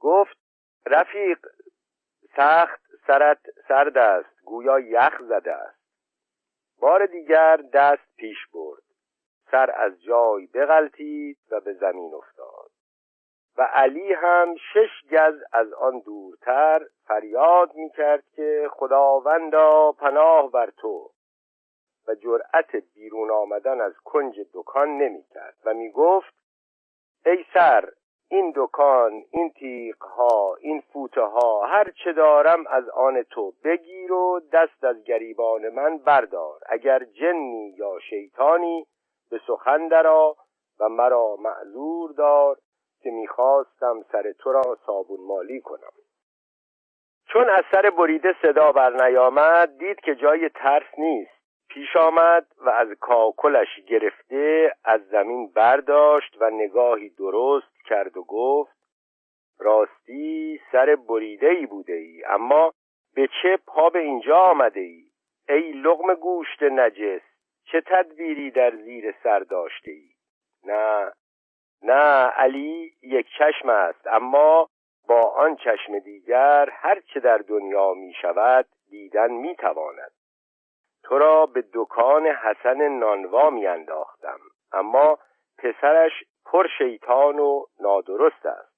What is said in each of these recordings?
گفت رفیق سخت سرت سرد است گویا یخ زده است. بار دیگر دست پیش برد سر از جای بغلتید و به زمین افتاد. و علی هم شش گز از آن دورتر فریاد می کرد که خداوندا پناه بر تو. و جرأت بیرون آمدن از کنج دکان نمی کرد و می گفت ای سر این دکان این تیغ ها این فوته ها هر چه دارم از آن تو بگیر و دست از گریبان من بردار. اگر جنی یا شیطانی به سخن درا و مرا معذور دار که می‌خواستم سر تو را صابون مالی کنم. چون از سر بریده صدا بر نیامد دید که جای ترس نیست. پیش آمد و از کاکلش گرفته از زمین برداشت و نگاهی درست کرد و گفت راستی سر بریده ای بوده ای اما به چه پا به اینجا آمده ای ای لغم گوشت نجس چه تدبیری در زیر سر داشته ای نه نه علی یک چشم است اما با آن چشم دیگر هر چه در دنیا می شود دیدن می تواند تو را به دکان حسن نانوا می انداختم اما پسرش پر شیطان و نادرست است.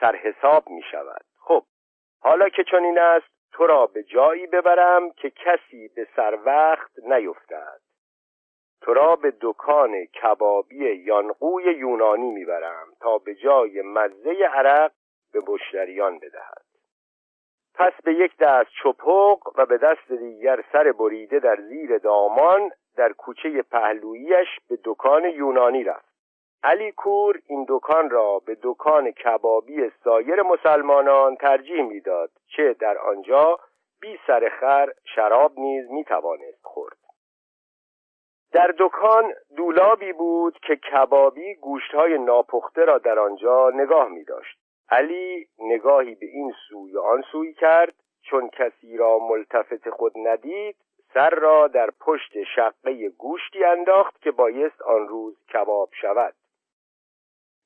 سرحساب می شود خب حالا که چنین است تو را به جایی ببرم که کسی به سر وقت نیفتد. تو را به دکان کبابی یانقوی یونانی می‌برم تا به جای مزه عرق به مشتریان بدهد. پس به یک دست چپق و به دست دیگر سر بریده در زیر دامان در کوچه پهلویش به دکان یونانی رفت. علی کور این دکان را به دکان کبابی سایر مسلمانان ترجیح می‌داد چه در آنجا بی سر خر شراب نیز می توانست خورد. در دکان دولابی بود که کبابی گوشتهای ناپخته را در آنجا نگاه می داشت علی نگاهی به این سوی و آن سوی کرد چون کسی را ملتفت خود ندید سر را در پشت شقه گوشتی انداخت که بایست آن روز کباب شود.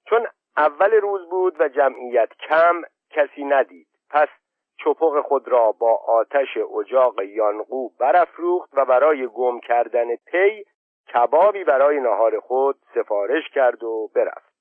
چون اول روز بود و جمعیت کم کسی ندید. پس چپق خود را با آتش اجاق یانقو برافروخت و برای گم کردن پی کبابی برای نهار خود سفارش کرد و برفت.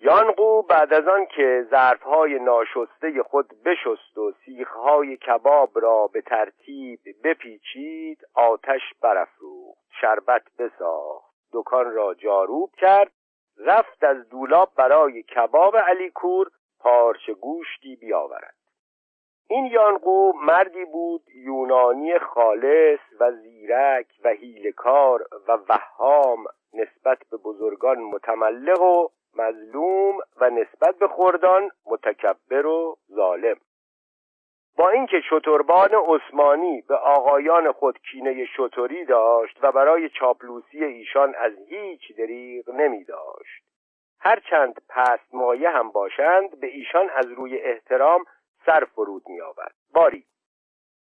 یانقو بعد از آن که ظرفهای ناشسته خود بشست و سیخهای کباب را به ترتیب بپیچید آتش برافروخت شربت بساخت دکان را جاروب کرد رفت از دولاب برای کباب علیکور پارچه گوشتی بیاورد. این یانقو مردی بود یونانی خالص و زیرک و هیلکار و وهام نسبت به بزرگان متملق و مظلوم و نسبت به خردان متکبر و ظالم. با اینکه شتربان عثمانی به آقایان خود کینه شتری داشت و برای چاپلوسی ایشان از هیچ دریغ نمی داشت. هرچند پست مایه هم باشند به ایشان از روی احترام سر فرود می آورد. باری.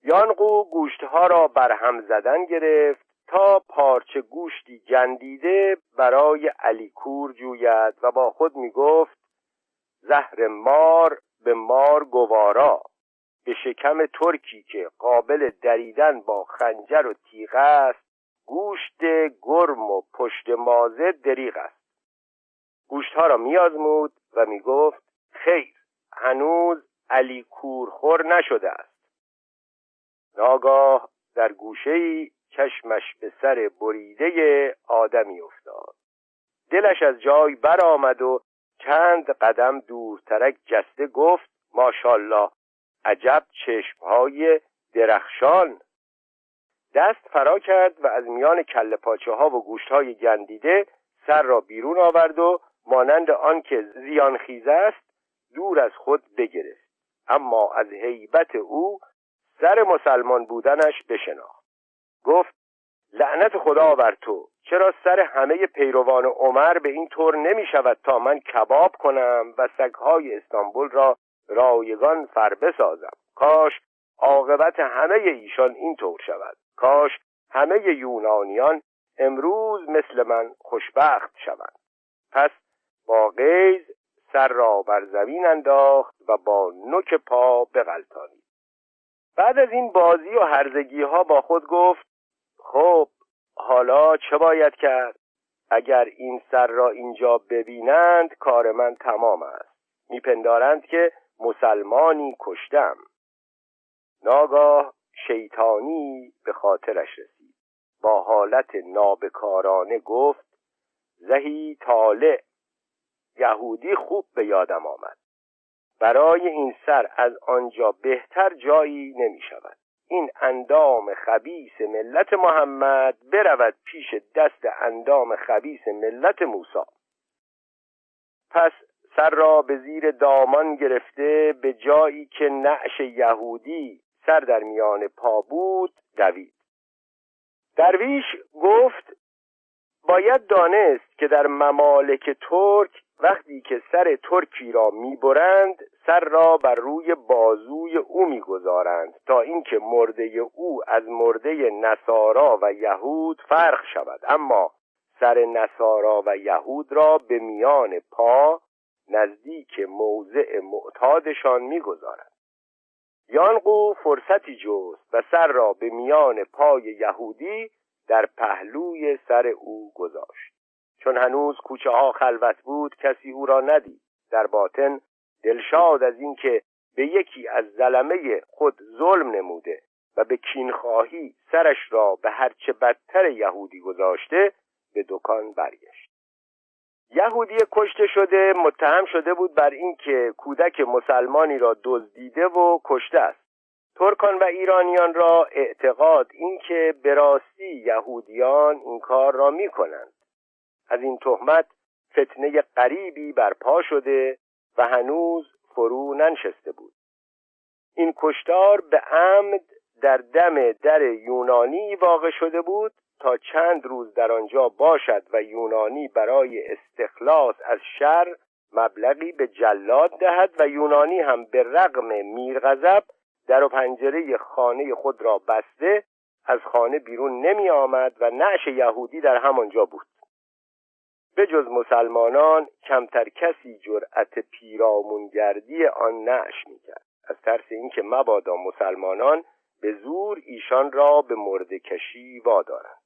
یانقو گوشتها را بر هم زدن گرفت تا پارچه گوشتی جندیده برای علیکور جوید و با خود می گفت زهر مار به مار گوارا به شکم ترکی که قابل دریدن با خنجر و تیغ است گوشت گرم و پشت مازه دریغ است. گوشتها را میازمود و می‌گفت خیر هنوز علی کورخور نشده است. ناگاه در گوشه‌ای چشمش به سر بریده آدمی افتاد. دلش از جای برآمد و چند قدم دورترک جسته گفت ماشالله عجب چشمهای درخشان. دست فرا کرد و از میان کله پاچه ها و گوشت های گندیده سر را بیرون آورد و مانند آنکه زیان خیزه است دور از خود بگرفت. اما از هیبت او سر مسلمان بودنش بشناخت. گفت لعنت خدا بر تو! چرا سر همه پیروان عمر به این طور نمی شود تا من کباب کنم و سگهای استانبول را رایگان فربه سازم؟ کاش عاقبت همه ایشان این طور شود. کاش همه یونانیان امروز مثل من خوشبخت شوند. پس با غیز سر را بر زمین انداخت و با نوک پا بغلطانید بعد از این بازی و هرزگی ها با خود گفت خب حالا چه باید کرد؟ اگر این سر را اینجا ببینند کار من تمام است. میپندارند که مسلمانی کشتم. ناگاه شیطانی به خاطرش رسید. با حالت نابکارانه گفت زهی طالع. یهودی خوب به یادم آمد. برای این سر از آنجا بهتر جایی نمی شود این اندام خبیس ملت محمد برود پیش دست اندام خبیس ملت موسی. پس سر را به زیر دامان گرفته به جایی که نعش یهودی سر در میان پا بود دوید. درویش گفت باید دانست که در ممالک ترک وقتی که سر ترکی را می‌برند سر را بر روی بازوی او می‌گذارند تا اینکه مرده او از مرده نصارا و یهود فرق شود. اما سر نصارا و یهود را به میان پا نزدیک موضع معتادشان می‌گذارند. یانقو فرصتی جست و سر را به میان پای یهودی در پهلوی سر او گذاشت. چون هنوز کوچه ها خلوت بود کسی او را ندید. در باطن دلشاد از اینکه به یکی از زلمه خود ظلم نموده و به کینخواهی سرش را به هرچه بدتر یهودی گذاشته به دکان برگشت. یهودی کشته شده متهم شده بود بر اینکه کودک مسلمانی را دزدیده و کشته است. ترکان و ایرانیان را اعتقاد اینکه به راستی یهودیان این کار را می کنند از این تهمت فتنه غریبی برپا شده و هنوز فرو ننشسته بود. این کشتار به عمد در دم در یونانی واقع شده بود تا چند روز در آنجا باشد و یونانی برای استخلاص از شر مبلغی به جلاد دهد و یونانی هم به رغم میرغضب در و پنجره خانه خود را بسته از خانه بیرون نمی آمد و نعش یهودی در همانجا بود. به جز مسلمانان کمتر کسی جرأت پیرامونگردی آن نعش می‌کرد. از ترس اینکه مبادا مسلمانان به زور ایشان را به مرد کشی وادارند.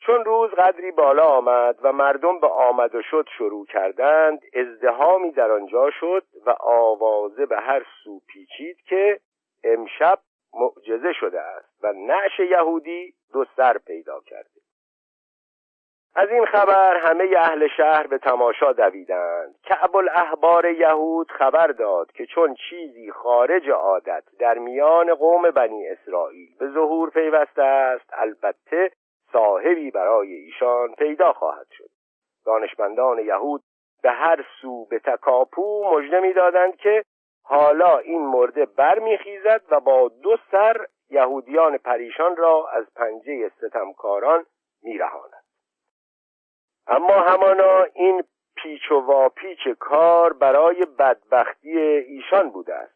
چون روز قدری بالا آمد و مردم به آمد و شد شروع کردند ازدهامی در آنجا شد و آوازه به هر سو پیچید که امشب معجزه شده است و نعش یهودی دو سر پیدا کرده از این خبر همه اهل شهر به تماشا دویدند. کعب الاحبار یهود خبر داد که چون چیزی خارج عادت در میان قوم بنی اسرائیل به ظهور پیوسته است البته صاحبی برای ایشان پیدا خواهد شد. دانشمندان یهود به هر سو به تکاپو مژده می‌دادند که حالا این مرده برمیخیزد و با دو سر یهودیان پریشان را از پنجه ستمکاران میرهاند. اما همانا این پیچ و واپیچ کار برای بدبختی ایشان بوده است.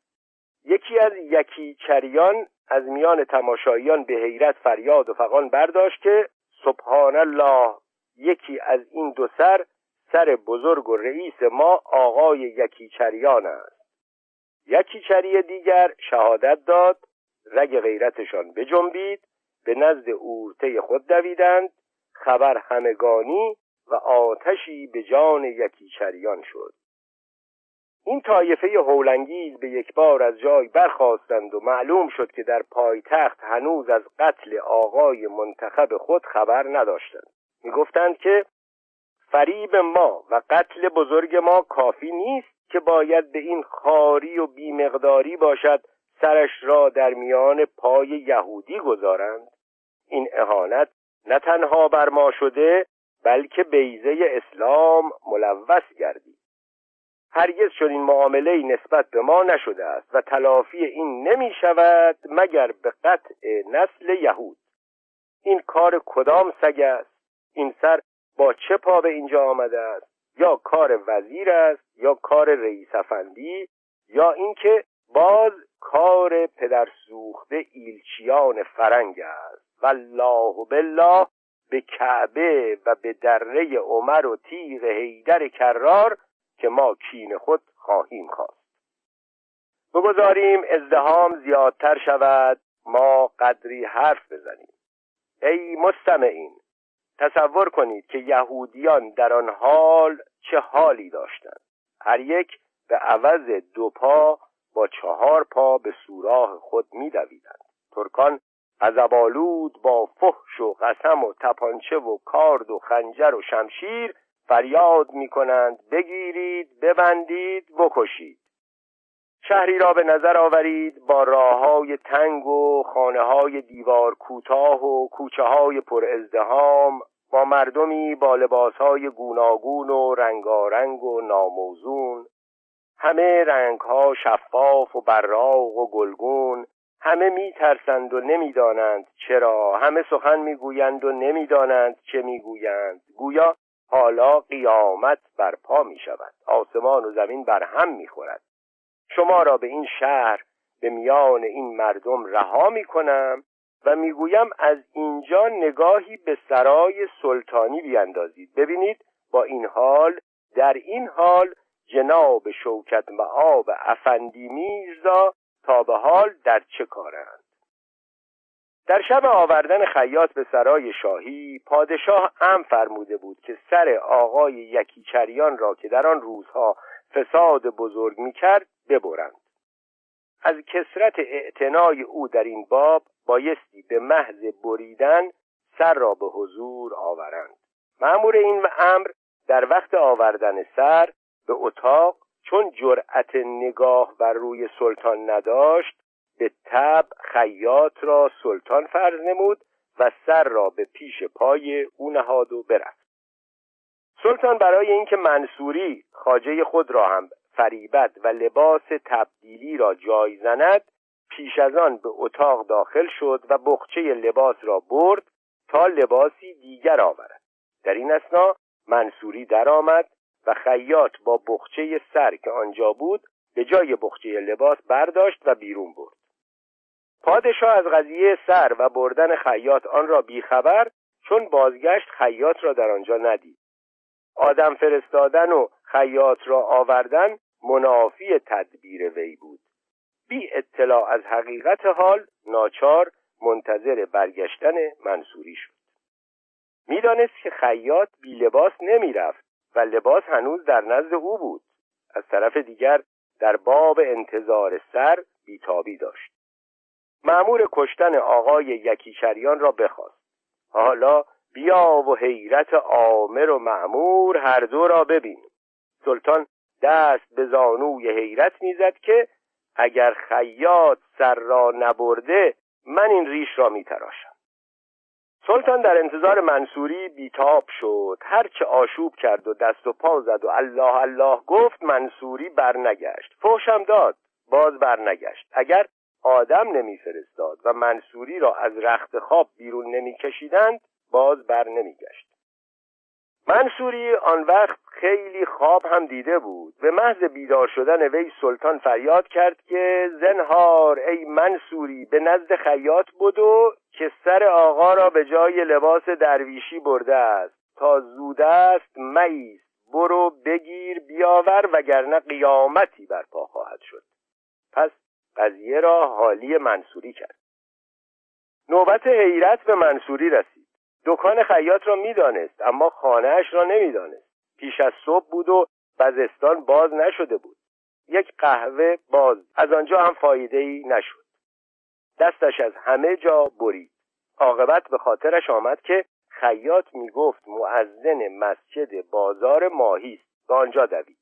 یکی از یکی چریان از میان تماشاییان به حیرت فریاد و فقان برداشت که سبحان الله یکی از این دو سر سر بزرگ و رئیس ما آقای یکی چریان است. یکی چری دیگر شهادت داد رگ غیرتشان بجنبید به نزد اورته خود دویدند خبر همگانی و آتشی به جان یکی چریان شد. این طایفه هولنگیز به یک بار از جای برخواستند و معلوم شد که در پایتخت هنوز از قتل آقای منتخب خود خبر نداشتند. می‌گفتند که فریب ما و قتل بزرگ ما کافی نیست که باید به این خاری و بیمقداری باشد سرش را در میان پای یهودی گذارند. این اهانت نه تنها بر ما شده بلکه بیزه اسلام ملوث گردید. هرگز چنین معامله نسبت به ما نشده است و تلافی این نمی شود مگر به قطع نسل یهود. این کار کدام سگ است؟ این سر با چه پا به اینجا آمده است؟ یا کار وزیر است؟ یا کار رئیس افندی؟ یا اینکه باز کار پدر سوخته ایلچیان فرنگ است. والله بالله به کعبه و به دره عمر و تیغ حیدر کرار که ما کین خود خواهیم خواست. بگذاریم ازدهام زیادتر شود ما قدری حرف بزنیم. ای مستمعین تصور کنید که یهودیان در آن حال چه حالی داشتند. هر یک به عوض دو پا با چهار پا به سوراخ خود میدویدند. ترکان عذبالود با فحش و قسم و تپانچه و کارد و خنجر و شمشیر فریاد می‌کنند بگیرید ببندید بکشید. شهری را به نظر آورید با راه های تنگ و خانه های دیوار کوتاه و کوچه های پر ازدهام با مردمی با لباس های گوناگون و رنگارنگ و ناموزون. همه رنگ ها شفاف و براق و گلگون. همه می ترسند و نمی‌دانند چرا همه سخن می‌گویند و نمی‌دانند چه می‌گویند. گویا حالا قیامت برپا می شود آسمان و زمین بر هم می خورد شما را به این شهر به میان این مردم رها می کنم و می‌گویم از اینجا نگاهی به سرای سلطانی بیاندازید ببینید با این حال در این حال جناب شوکت آب افندی میرزا تا به حال در چه کارند؟ در شب آوردن خیاط به سرای شاهی پادشاه ام فرموده بود که سر آقای یکیچریان را که در آن روزها فساد بزرگ می‌کرد ببرند. از کسرت اعتنای او در این باب بایستی به محض بریدن سر را به حضور آورند. معمور این امر در وقت آوردن سر به اتاق چون جرأت نگاه بر روی سلطان نداشت به تب خیاط را سلطان فرض نمود و سر را به پیش پای او نهاد و برفت. سلطان برای اینکه منصوری خاجه خود را هم فریبت و لباس تبدیلی را جای زند پیش از آن به اتاق داخل شد و بخچه لباس را برد تا لباسی دیگر آورد. در این اسنا منصوری درآمد و خیاط با بخچه سر که آنجا بود به جای بخچه لباس برداشت و بیرون برد. پادشاه از قضیه سر و بردن خیاط آن را بیخبر چون بازگشت خیاط را در آنجا ندید. آدم فرستادن و خیاط را آوردن منافی تدبیر وی بود. بی اطلاع از حقیقت حال ناچار منتظر برگشتن منصوری شد. می‌دانست که خیاط بی لباس نمی رفت لباس هنوز در نزد او بود. از طرف دیگر در باب انتظار سر بیتابی داشت. معمور کشتن آقای یکیشریان را بخواست. حالا بیا و حیرت آمر و معمور هر دو را ببین. سلطان دست به زانوی حیرت می‌زد که اگر خیاط سر را نبرده من این ریش را میتراشم. سلطان در انتظار منصوری بیتاب شد. هرچه آشوب کرد و دست و پا زد و الله الله گفت منصوری برنگشت. فوشم داد باز برنگشت. اگر آدم نمیفرستاد و منصوری را از رخت خواب بیرون نمیکشیدند باز بر نمیگشت منصوری آن وقت خیلی خواب هم دیده بود. به محض بیدار شدن وی سلطان فریاد کرد که زنهار ای منصوری به نزد خیاط بدو که سر آقا را به جای لباس درویشی برده است. تا زود است میست برو بگیر بیاور وگرنه قیامتی برپا خواهد شد. پس قضیه را حالی منصوری کرد. نوبت حیرت به منصوری رسید. دکان خیاط را می‌دانست اما خانهاش را نمی‌دانست. پیش از صبح بود و بزستان باز نشده بود. یک قهوه باز از آنجا هم فایده ای نشد. دستش از همه جا برید. عاقبت به خاطرش آمد که خیاط می‌گفت معزن مسجد بازار ماهی است به آنجا دوید.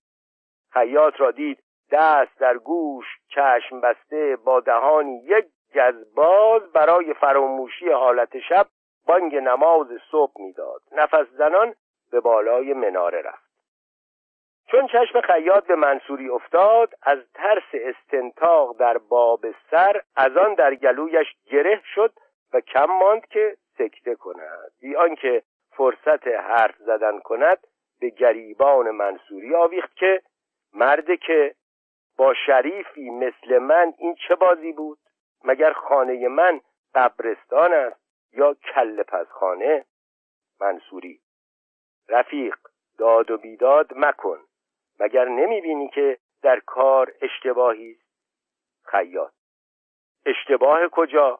خیاط را دید دست در گوش چشم بسته با دهانی یک گزباز برای فراموشی حالت شب بانگ نماز صبح می‌داد. نفس زنان به بالای مناره رفت. چون چشم خیاط به منصوری افتاد از ترس استنتاق در باب سر از آن در گلویش گره شد و کم ماند که سکته کند. بی آنکه فرصت حرف زدن کند به گریبان منصوری آویخت که مرد که با شریفی مثل من این چه بازی بود؟ مگر خانه من قبرستان است؟ یا کل خانه منصوری. رفیق داد و بیداد مکن. مگر نمی‌بینی که در کار اشتباهی؟ خیاط. اشتباه کجا؟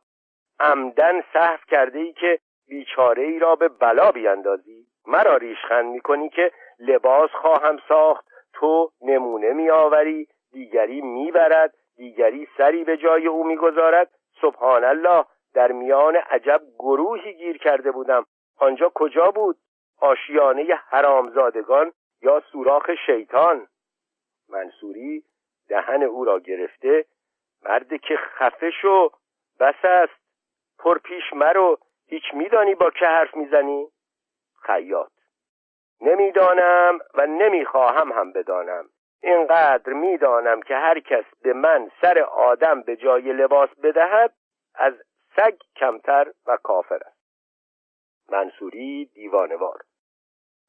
عمدن صحف کرده ای که بیچاره ای را به بلا بیاندازی. مرا ریشخند می‌کنی که لباس خواهم ساخت. تو نمونه میآوری دیگری می‌برد دیگری سری به جای او می‌گذارد. سبحان الله در میان عجب گروهی گیر کرده بودم. آنجا کجا بود؟ آشیانه حرامزادگان یا سوراخ شیطان؟ منصوری دهن او را گرفته. مرد که خفه شو بس است. پر پیش مرو. هیچ میدانی با که حرف می‌زنی؟ خیاط. نمی‌دانم و نمی‌خواهم هم بدانم. اینقدر می‌دانم که هر کس به من سر آدم به جای لباس بدهد از سگ کمتر و کافر است. منصوری دیوانوار.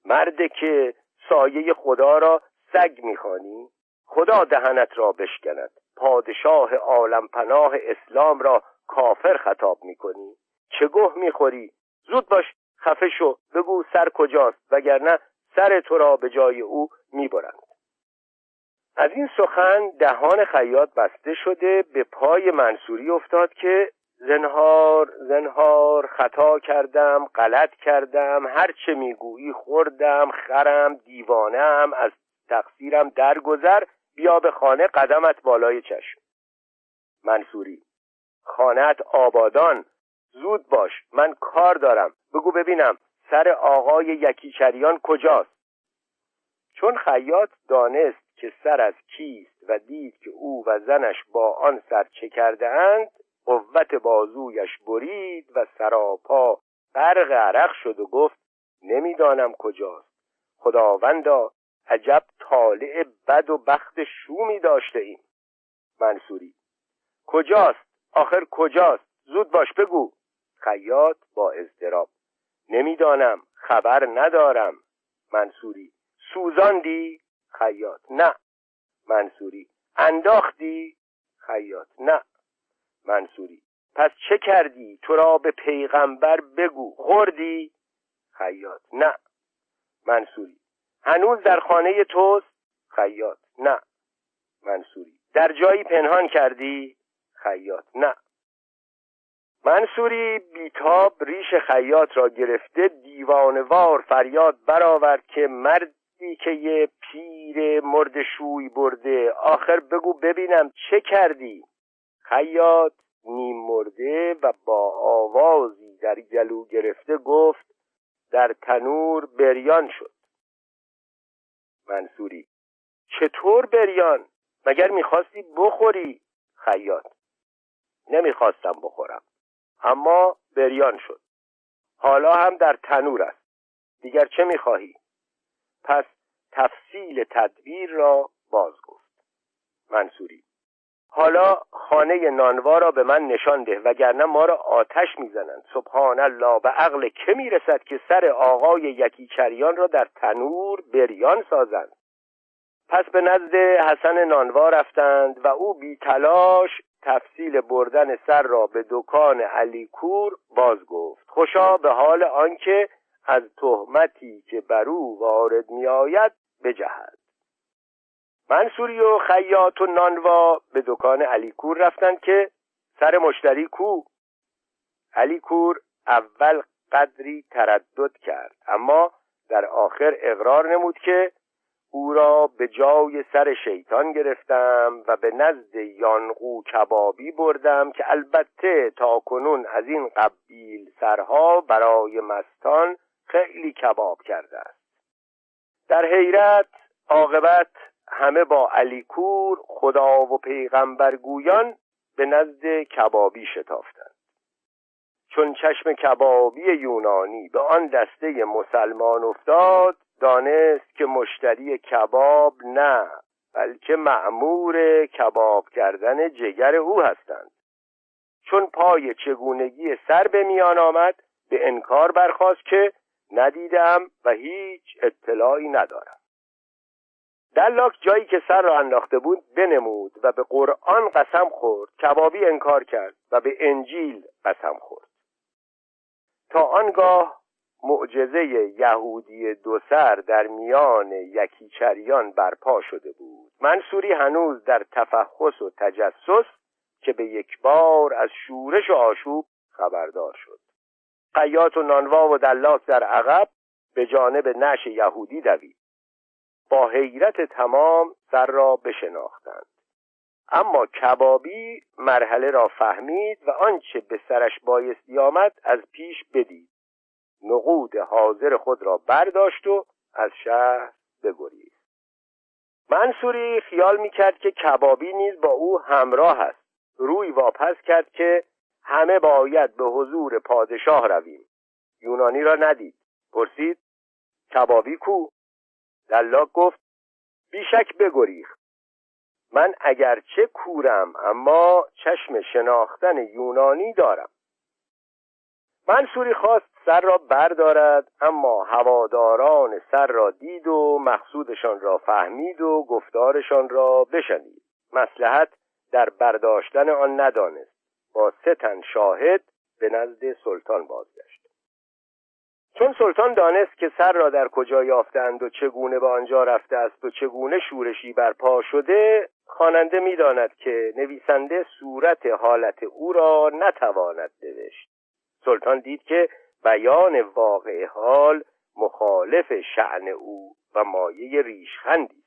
مرد که سایه خدا را سگ می‌خوانی خدا دهنت را بشکند. پادشاه عالم پناه اسلام را کافر خطاب می‌کنی. چه گه می‌خوری؟ زود باش خفه شو بگو سر کجاست وگرنه سر تو را به جای او می‌برند. از این سخن دهان خیاط بسته شده به پای منصوری افتاد که زنهار زنهار خطا کردم غلط کردم هر چه می‌گویی خوردم خرم دیوانم از تقصیرم درگذر. بیا به خانه قدمت بالای چشم. منصوری. خانت آبادان. زود باش من کار دارم. بگو ببینم سر آقای یکیچریان کجاست؟ چون خیاط دانست که سر از کیست و دید که او و زنش با آن سر چه کرده اند قوت بازویش برید و سراپا غرق عرق شد و گفت نمی‌دانم کجاست. خداوندا عجب طالع بد و بخت شومی داشته ایم. منصوری کجاست؟ آخر کجاست؟ زود باش بگو. خیاط با اضطراب نمی‌دانم خبر ندارم. منصوری سوزاندی؟ خیاط نه. منصوری انداختی؟ خیاط نه. منصوری. پس چه کردی؟ تو را به پیغمبر بگو. خوردی؟ خیاط. نه. منصوری. هنوز در خانه توست؟ خیاط. نه. منصوری. در جایی پنهان کردی؟ خیاط. نه. منصوری بیتاب ریش خیاط را گرفته دیوانوار فریاد برآورد که مردی که یه پیر مرد شوی برده. آخر بگو ببینم چه کردی؟ خیاط نیم مرده و با آوازی در گلو گرفته گفت در تنور بریان شد. منصوری چطور بریان؟ مگر می‌خواستی بخوری؟ خیاط نمی‌خواستم بخورم اما بریان شد. حالا هم در تنور است. دیگر چه می‌خواهی؟ پس تفصیل تدبیر را باز گفت منصوری حالا خانه نانوا را به من نشان ده وگرنه ما را آتش می‌زنند. سبحان الله به عقل که می‌رسد که سر آقای یکی چریان را در تنور بریان سازند؟ پس به نزد حسن نانوا رفتند و او بی تلاش تفصیل بردن سر را به دکان علیکور باز گفت خوشا به حال آنکه از تهمتی که بر او وارد می آید بجهد. منصوری و خیاط و نانوا به دکان علیکور رفتند که سر مشتری کو. علیکور اول قدری تردد کرد اما در آخر اقرار نمود که او را به جای سر شیطان گرفتم و به نزد یانقو کبابی بردم که البته تا کنون از این قبیل سرها برای مستان خیلی کباب کرده است. در حیرت عاقبت همه با علیکور خدا و پیغمبرگویان به نزد کبابی شتافتند. چون چشم کبابی یونانی به آن دسته مسلمان افتاد دانست که مشتری کباب نه بلکه معمور کباب کردن جگر او هستند. چون پای چگونگی سر به میان آمد به انکار برخواست که ندیدم و هیچ اطلاعی ندارم. دلاک جایی که سر را انداخته بود بنمود و به قرآن قسم خورد کبابی انکار کرد و به انجیل قسم خورد. تا آنگاه معجزه یهودی دو سر در میان یکیچریان برپا شده بود. منصوری هنوز در تفحص و تجسس که به یک بار از شورش و آشوب خبردار شد. قیات و نانوا و دلاک در عقب به جانب نش یهودی دوید. با حیرت تمام سر را بشناختند. اما کبابی مرحله را فهمید و آنچه به سرش بایستی آمد از پیش بدید. نقود حاضر خود را برداشت و از شهر بگریست. منصوری خیال می‌کرد که کبابی نیز با او همراه است. روی واپس کرد که همه باید به حضور پادشاه رویم. یونانی را ندید. پرسید کبابی کو؟ دلاک گفت بیشک بگریخت. من اگرچه کورم اما چشم شناختن یونانی دارم. منصوری خواست سر را بردارد اما هواداران سر را دید و مقصودشان را فهمید و گفتارشان را بشنید. مسلحت در برداشتن آن ندانست. با سه تن شاهد به نزد سلطان بازگشت. چون سلطان دانست که سر را در کجا یافتند و چگونه به آنجا رفته است و چگونه شورشی برپا شده خواننده می‌داند که نویسنده صورت حالت او را نتواند نوشت. سلطان دید که بیان واقع حال مخالف شعن او و مایه ریشخندی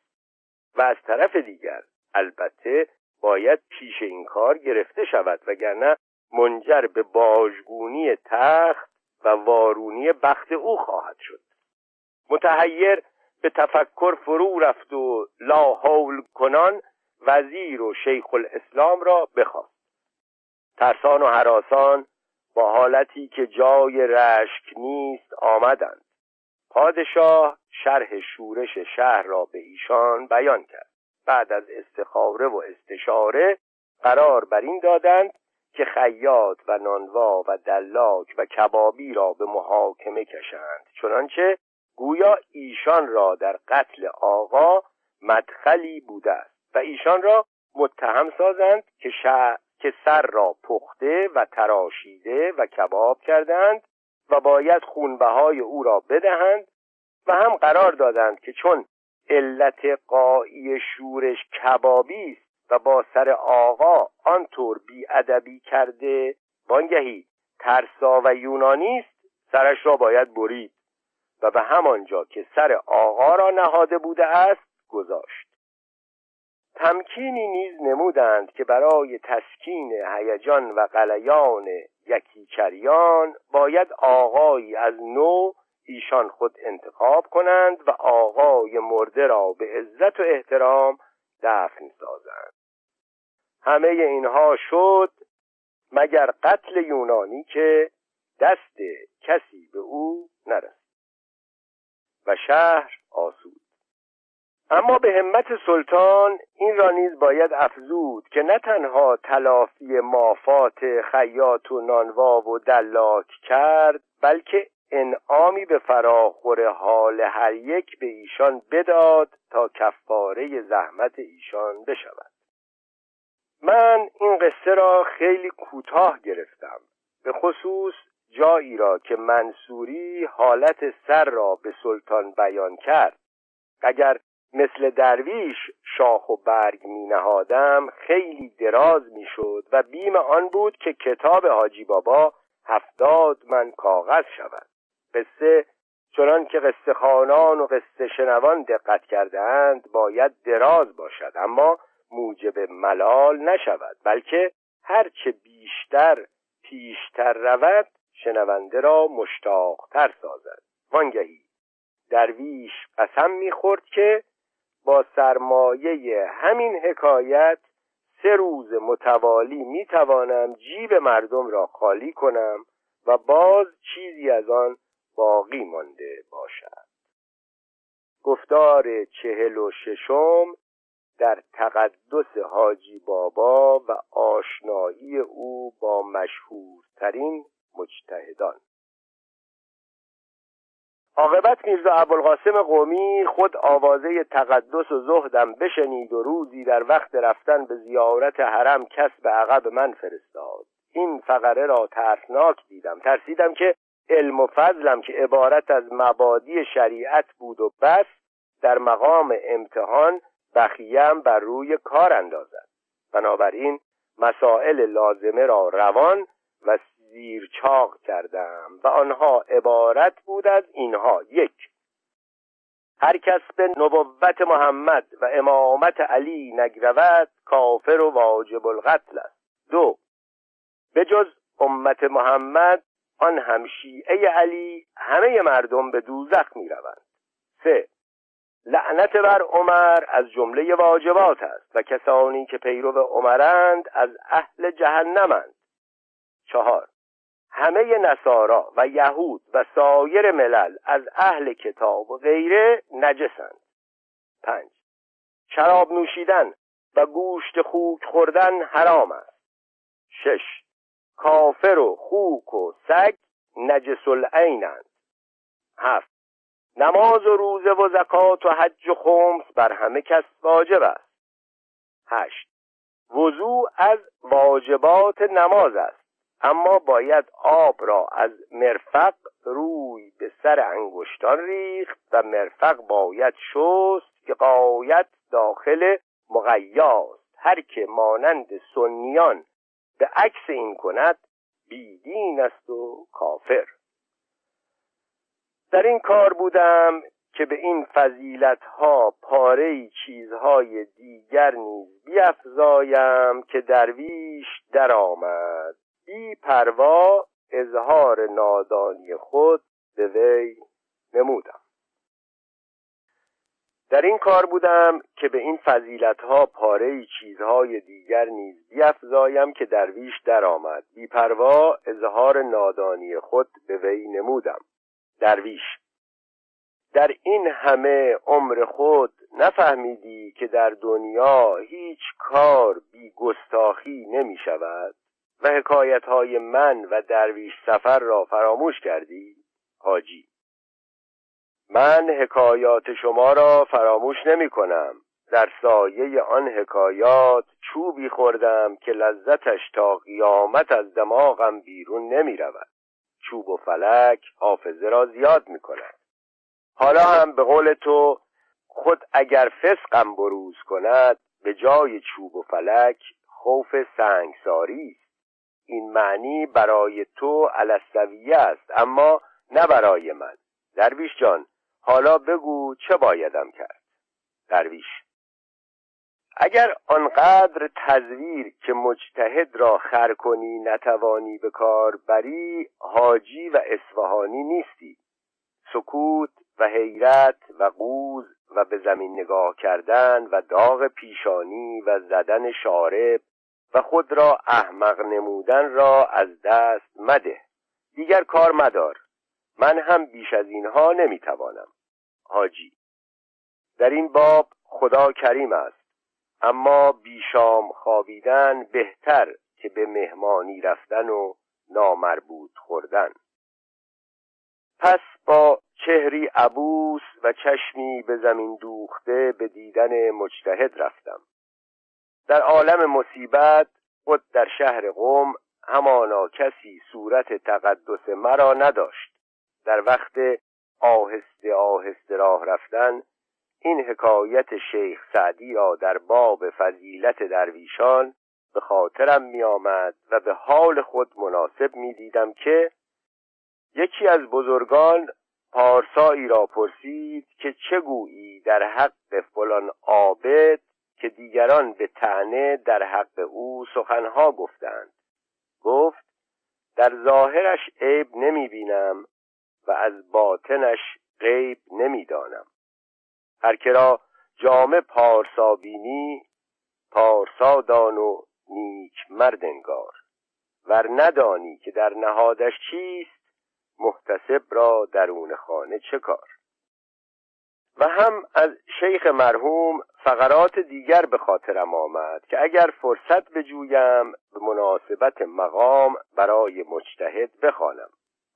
و از طرف دیگر البته باید پیش این کار گرفته شود وگرنه منجر به باژگونی تخت و وارونی بخت او خواهد شد. متحیر به تفکر فرو رفت و لا حول کنان وزیر و شیخ الاسلام را بخواست. ترسان و حراسان با حالتی که جای رشک نیست آمدند. پادشاه شرح شورش شهر را به ایشان بیان کرد. بعد از استخاره و استشاره قرار بر این دادند که خیاط و نانوا و دلاک و کبابی را به محاکمه کشند. چنانچه گویا ایشان را در قتل آقا مدخلی بوده است و ایشان را متهم سازند که, که سر را پخته و تراشیده و کباب کردند و باید خونبهای او را بدهند و هم قرار دادند که چون علت قایی شورش کبابی است و با سر آقا آنطور بیادبی کرده وانگهی ترسا و یونانی است سرش را باید برید. و به همانجا که سر آقا را نهاده بوده است گذاشت. تمکینی نیز نمودند که برای تسکین هیجان و قلیان یکیچریان باید آقایی از نو ایشان خود انتخاب کنند و آقای مرده را به عزت و احترام دفن سازند. همه اینها شد مگر قتل یونانی که دست کسی به او نرسید و شهر آسود. اما به همت سلطان این را نیز باید افزود که نه تنها تلافی مافات خیاط و نانوا و دلاک کرد بلکه انعامی به فراخور حال هر یک به ایشان بداد تا کفاره زحمت ایشان بشود. من این قصه را خیلی کوتاه گرفتم. به خصوص جایی را که منصوری حالت سر را به سلطان بیان کرد. اگر مثل درویش شاخ و برگ می نهادم خیلی دراز می شد و بیم آن بود که کتاب حاجی بابا هفتاد من کاغذ شود. قصه چنان که قصه خانان و قصه شنوان دقت کرده اند باید دراز باشد. اما موجب ملال نشود بلکه هرچه بیشتر پیشتر رود شنونده را مشتاقتر سازد. وانگهی درویش قسم می‌خورد که با سرمایه همین حکایت سه روز متوالی می‌توانم جیب مردم را خالی کنم و باز چیزی از آن باقی مانده باشد. گفتار چهل و ششم در تقدس حاجی بابا و آشنایی او با مشهورترین مجتهدان. عاقبت میرزا ابوالقاسم قومی خود آوازه تقدس و زهدم بشنید و روزی در وقت رفتن به زیارت حرم کس به عقب من فرستاد. این فقره را ترسناک دیدم. ترسیدم که علم و فضلم که عبارت از مبادی شریعت بود و بس در مقام امتحان بخیم بر روی کار اندازد. بنابراین مسائل لازمه را روان و زیرچاق کردم و آنها عبارت بود از اینها. یک هر کس به نبوت محمد و امامت علی نگرود کافر و واجب القتل است. دو به جز امت محمد آن همشیعه علی همه مردم به دوزخ می روند سه لعنت بر عمر از جمله واجبات است و کسانی که پیرو عمرند از اهل جهنمند. چهار همه نصارا و یهود و سایر ملل از اهل کتاب و غیره نجسند. پنج شراب نوشیدن و گوشت خوک خوردن حرام است. شش کافر و خوک و سگ نجس العینند. هفت نماز و روزه و زکات و حج و خمس بر همه کس واجب است. هشت. وضوع از واجبات نماز است. اما باید آب را از مرفق روی به سر انگشتان ریخت و مرفق باید شست که قایت داخل مغیاست هر که مانند سنیان به عکس این کند بیدین است و کافر. در این کار بودم که به این فضیلت ها پاره چیزهای دیگر نیز بیافزایم که درویش درآمد. بی پروا اظهار نادانی خود به وی نمودم. در این کار بودم که به این فضیلت ها پاره چیزهای دیگر نیز بیافزایم که درویش درآمد. بی پروا اظهار نادانی خود به وی نمودم. درویش. در این همه عمر خود نفهمیدی که در دنیا هیچ کار بی گستاخی نمی شود و حکایت های من و درویش سفر را فراموش کردی؟ حاجی. من حکایات شما را فراموش نمی کنم. در سایه آن حکایات چوبی خوردم که لذتش تا قیامت از دماغم بیرون نمی رود. چوب و فلک حافظه را زیاد می کند حالا هم به قول تو خود اگر فسقم بروز کند به جای چوب و فلک خوف سنگساری است. این معنی برای تو علستویه است اما نه برای من. درویش جان حالا بگو چه بایدم کرد؟ درویش اگر آنقدر تزویر که مجتهد را خر کنی نتوانی به کار بری حاجی و اصفهانی نیستی. سکوت و حیرت و قوز و به زمین نگاه کردن و داغ پیشانی و زدن شارب و خود را احمق نمودن را از دست مده. دیگر کار مدار. من هم بیش از اینها نمی‌توانم. حاجی. در این باب خدا کریم است. اما بیشام خوابیدن بهتر که به مهمانی رفتن و نامربوط خوردن. پس با چهری عبوس و چشمی به زمین دوخته به دیدن مجتهد رفتم. در عالم مصیبت خود در شهر قوم همانا کسی صورت تقدس مرا نداشت. در وقت آهسته آهسته راه رفتن این حکایت شیخ سعدی را در باب فضیلت درویشان به خاطرم می آمد و به حال خود مناسب می دیدم که یکی از بزرگان پارسایی را پرسید که چه گویی در حق فلان عابد که دیگران به تنه در حق او سخنها گفتند. گفت در ظاهرش عیب نمی بینم و از باطنش غیب نمی‌دانم. هر کرا جامه پارسا بینی پارسا دان و نیک مرد انگار. ور ندانی که در نهادش چیست محتسب را درون خانه چه کار؟ و هم از شیخ مرحوم فقرات دیگر به خاطرم آمد که اگر فرصت بجویم به مناسبت مقام برای مجتهد بخوانم.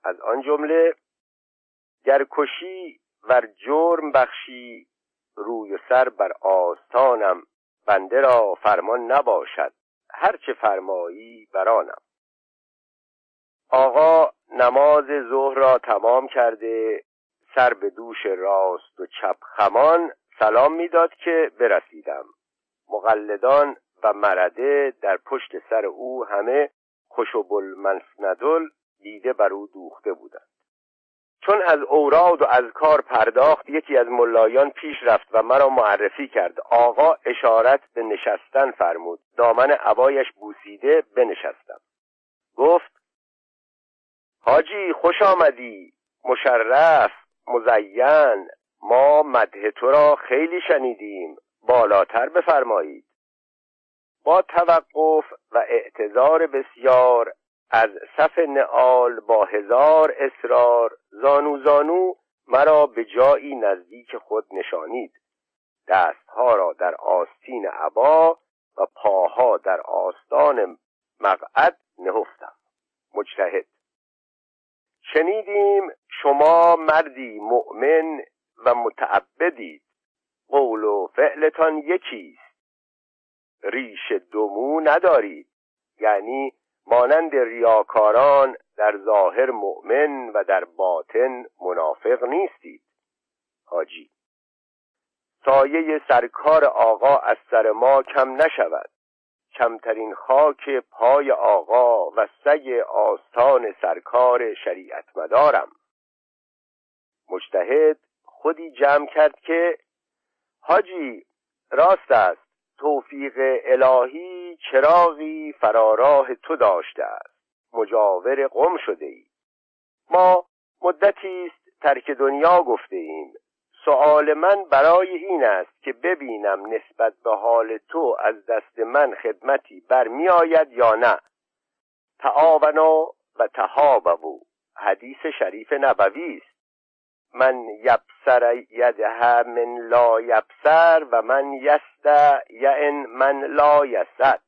از آن جمله گر کشی ور جرم بخشی روی و سر بر آستانم بنده را فرمان نباشد. هرچه فرمایی برانم آقا نماز ظهر را تمام کرده سر به دوش راست و چپ خمان سلام می‌داد که برسیدم. مقلدان و مرده در پشت سر او همه خوشب المسندل دیده بر او دوخته بودند. چون از اوراد و از کار پرداخت یکی از ملایان پیش رفت و مرا معرفی کرد. آقا اشارت به نشستن فرمود. دامن عبایش بوسیده بنشستم. گفت حاجی خوش آمدی. مشرف مزین ما مده تو را خیلی شنیدیم. بالاتر بفرمایید. با توقف و اعتظار بسیار از صف نعال با هزار اصرار زانو زانو مرا به جایی نزدیک خود نشانید. دستها را در آستین عبا و پاها در آستان مقعد نهفتم. مجتهد شنیدیم شما مردی مؤمن و متعبدید قول و فعلتان یکیست. ریش دومو ندارید. یعنی مانند ریاکاران در ظاهر مؤمن و در باطن منافق نیستید. حاجی سایه سرکار آقا از سر ما کم نشود. کمترین خاک پای آقا و سگ آستان سرکار شریعت مدارم مجتهد خودی جمع کرد که حاجی راست است. توفیق الهی چراغی فراراه تو داشته است. مجاور قم شده ای ما مدتی است ترک دنیا گفته ایم. سؤال من برای این است که ببینم نسبت به حال تو از دست من خدمتی برمی آید یا نه. تعاونا و تهابو حدیث شریف نبوی است. من یبسر یده من لا یبسر و من یست یعن من لا یسد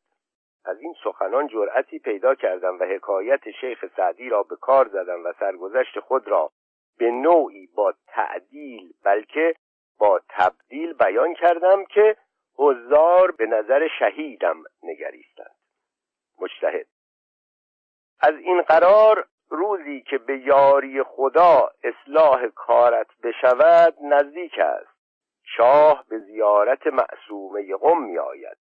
از این سخنان جرأتی پیدا کردم و حکایت شیخ سعدی را به کار زدم و سرگذشت خود را به نوعی با تعدیل بلکه با تبدیل بیان کردم که حضار به نظر شهیدم نگریستند. مجتهد. از این قرار روزی که به یاری خدا اصلاح کارت بشود نزدیک است. شاه به زیارت معصومه قم می آید.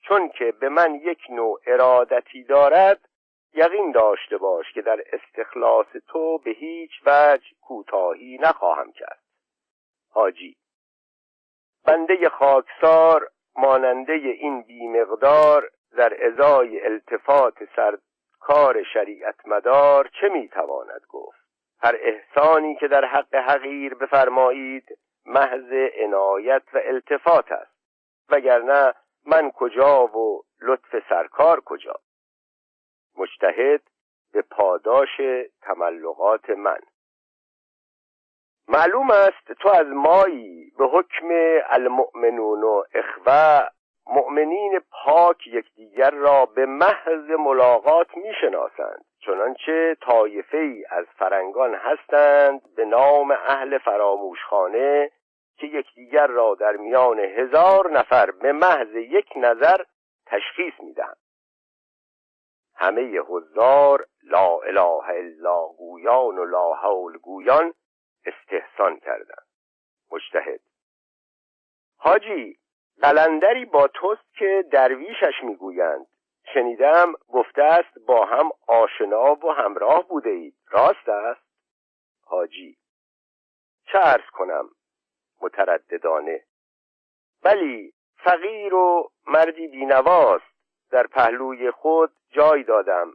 چون که به من یک نوع ارادتی دارد یقین داشته باش که در استخلاص تو به هیچ وجه کوتاهی نخواهم کرد. حاجی بنده خاکسار ماننده این بیمقدار در ازای التفات سرکار شریعت مدار چه می‌تواند گفت؟ هر احسانی که در حق حقیر بفرمایید محض عنایت و التفات است. وگرنه من کجا و لطف سرکار کجا؟ مجتهد به پاداش تملقات من. معلوم است تو از مایی به حکم المؤمنون و اخوه مؤمنین پاک یکدیگر را به محض ملاقات می‌شناسند چنانچه طایفه ای از فرنگان هستند به نام اهل فراموشخانه که یکدیگر را در میان هزار نفر به محض یک نظر تشخیص می‌دهند. همه حضار لا اله الا گویان و لا حول گویان استحسان کردند. مجتهد حاجی قلندری با توست که درویشش می‌گویند. شنیدم گفته است با هم آشنا و همراه بوده اید. راست است؟ حاجی. چه ارز کنم؟ مترددانه. ولی فقیر و مردی بینواست. در پهلوی خود جای دادم.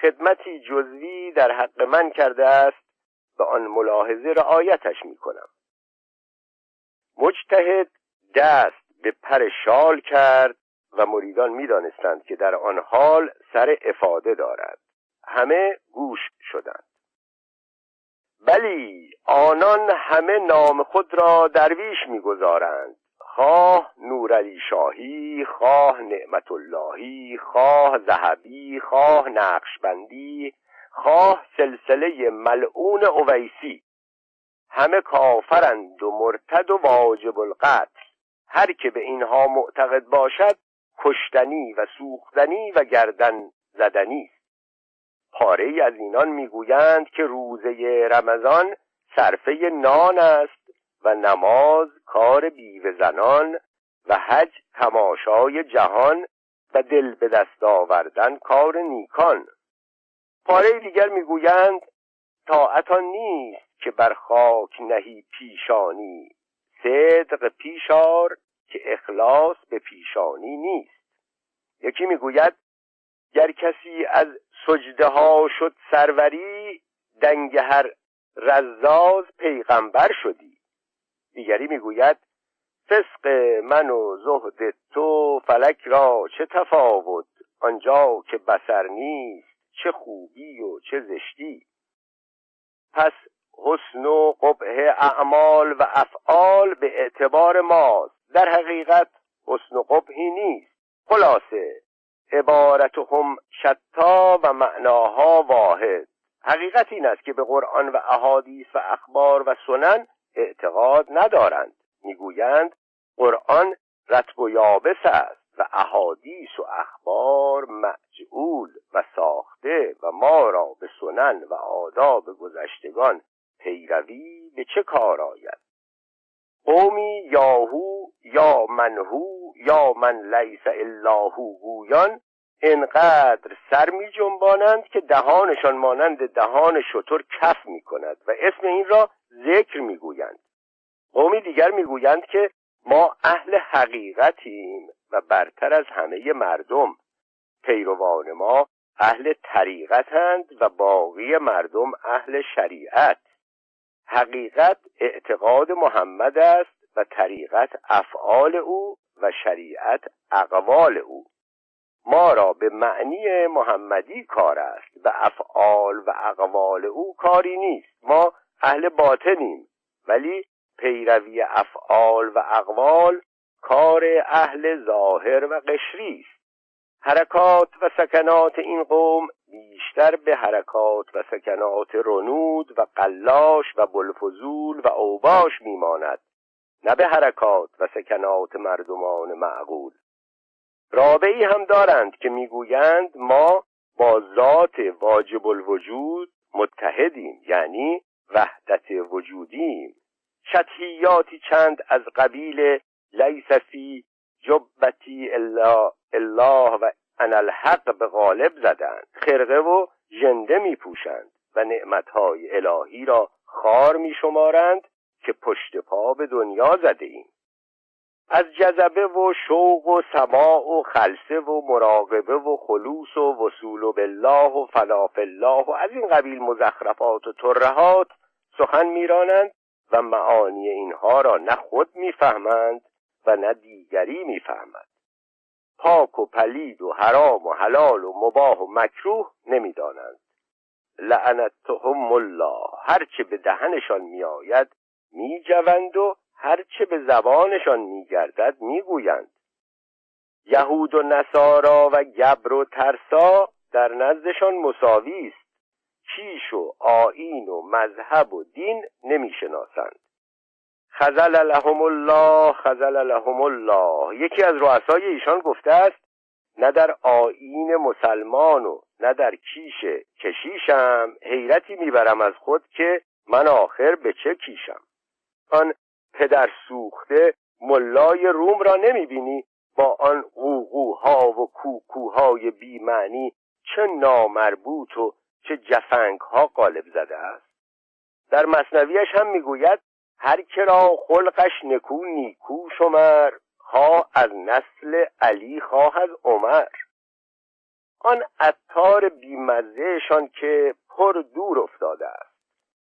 خدمتی جزوی در حق من کرده است. به آن ملاحظه رعایتش می کنم مجتهد دست به پر شال کرد و مریدان می‌دانستند که در آن حال سر افاده دارد. همه گوش شدند. بلی آنان همه نام خود را درویش می‌گذارند. خواه نورعلی شاهی خواه نعمت اللهی خواه ذهبی خواه نقشبندی خواه سلسله ملعون اویسی. همه کافرند و مرتد و واجب القتل. هر که به اینها معتقد باشد کشتنی و سوختنی و گردن زدنی است. پاره ای از اینان می‌گویند که روزه رمضان صرفه نان است و نماز کار بیوه زنان و حج تماشای جهان و دل به دست آوردن کار نیکان. پاره دیگر می‌گویند طاعتان نیست که بر خاک نهی پیشانی صدق پیشار که اخلاص به پیشانی نیست. یکی می‌گوید گر کسی از سجده ها شد سروری دنگ هر رزاز پیغمبر شدی. دیگری می‌گوید فسق من و زهد تو فلک را چه تفاوت؟ آنجا که بسر نیست چه خوبی و چه زشتی. پس حسن و قبه اعمال و افعال به اعتبار ماست. در حقیقت حسن و قبهی نیست. خلاصه عبارتهم شتا و معناها واحد. حقیقت این است که به قرآن و احادیث و اخبار و سنن اعتقاد ندارند. می‌گویند قرآن رتب و یابس است و احادیث و اخبار معجعول و ساخته و ما را به سنن و آداب گذشتگان پیروی به چه کار آید؟ قومی یاهو یا منهو یا من لیس اللهو گویان انقدر سر می جنبانند که دهانشان مانند دهان شطور کف می کند و اسم این را ذکر می گویند. قومی دیگر می گویند که ما اهل حقیقتیم و برتر از همه مردم. پیروان ما اهل طریقتند و باقی مردم اهل شریعت. حقیقت اعتقاد محمد است و طریقت افعال او و شریعت اقوال او. ما را به معنی محمدی کار است و افعال و اقوال او کاری نیست. ما اهل باطنیم ولی پیروی افعال و اقوال کار اهل ظاهر و قشری است. حرکات و سکنات این قوم بیشتر به حرکات و سکنات رنود و قلاش و بلفزول و اوباش میماند نه به حرکات و سکنات مردمان معقول. رابعی هم دارند که می‌گویند ما با ذات واجب الوجود متحدیم یعنی وحدت وجودیم. شتحیاتی چند از قبیل لیسفی جبتی الا الله و ان الحق به غالب زدند. خرقه و ژنده می پوشند و نعمتهای الهی را خار می شمارند که پشت پا به دنیا زده ایم از جذبه و شوق و سماع و خلصه و مراقبه و خلوص و وصول بالله و فلاف الله و از این قبیل مزخرفات و ترهات سخن میرانند و معانی اینها را نه خود می‌فهمند و نه دیگری می‌فهمد. پاک و پلید و حرام و حلال و مباه و مکروه نمی‌دانند. لعنتهم الله. هرچه به دهنشان میآید میجوند و هرچه به زبانشان میگردد می‌گویند. یهود و نصارا و گبر و ترسا در نزدشان مساوی است. کیش و آین و مذهب و دین نمی‌شناسند. خزل لهم الله خزل لهم الله. یکی از رؤسای ایشان گفته است نه در آین مسلمان و نه در کیش کشیشم حیرتی می‌برم از خود که من آخر به چه کیشم. آن پدر سوخته ملای روم را نمی‌بینی؟ با آن قوقوها و کوکوهای بیمعنی چه نامربوط و چه جفنگ ها قالب زده است. در مصنویش هم می‌گوید هر که را خلقش نکو نیکو شمر ها از نسل علی خواه از عمر. آن عطار بیمزهشان که پر دور افتاده است.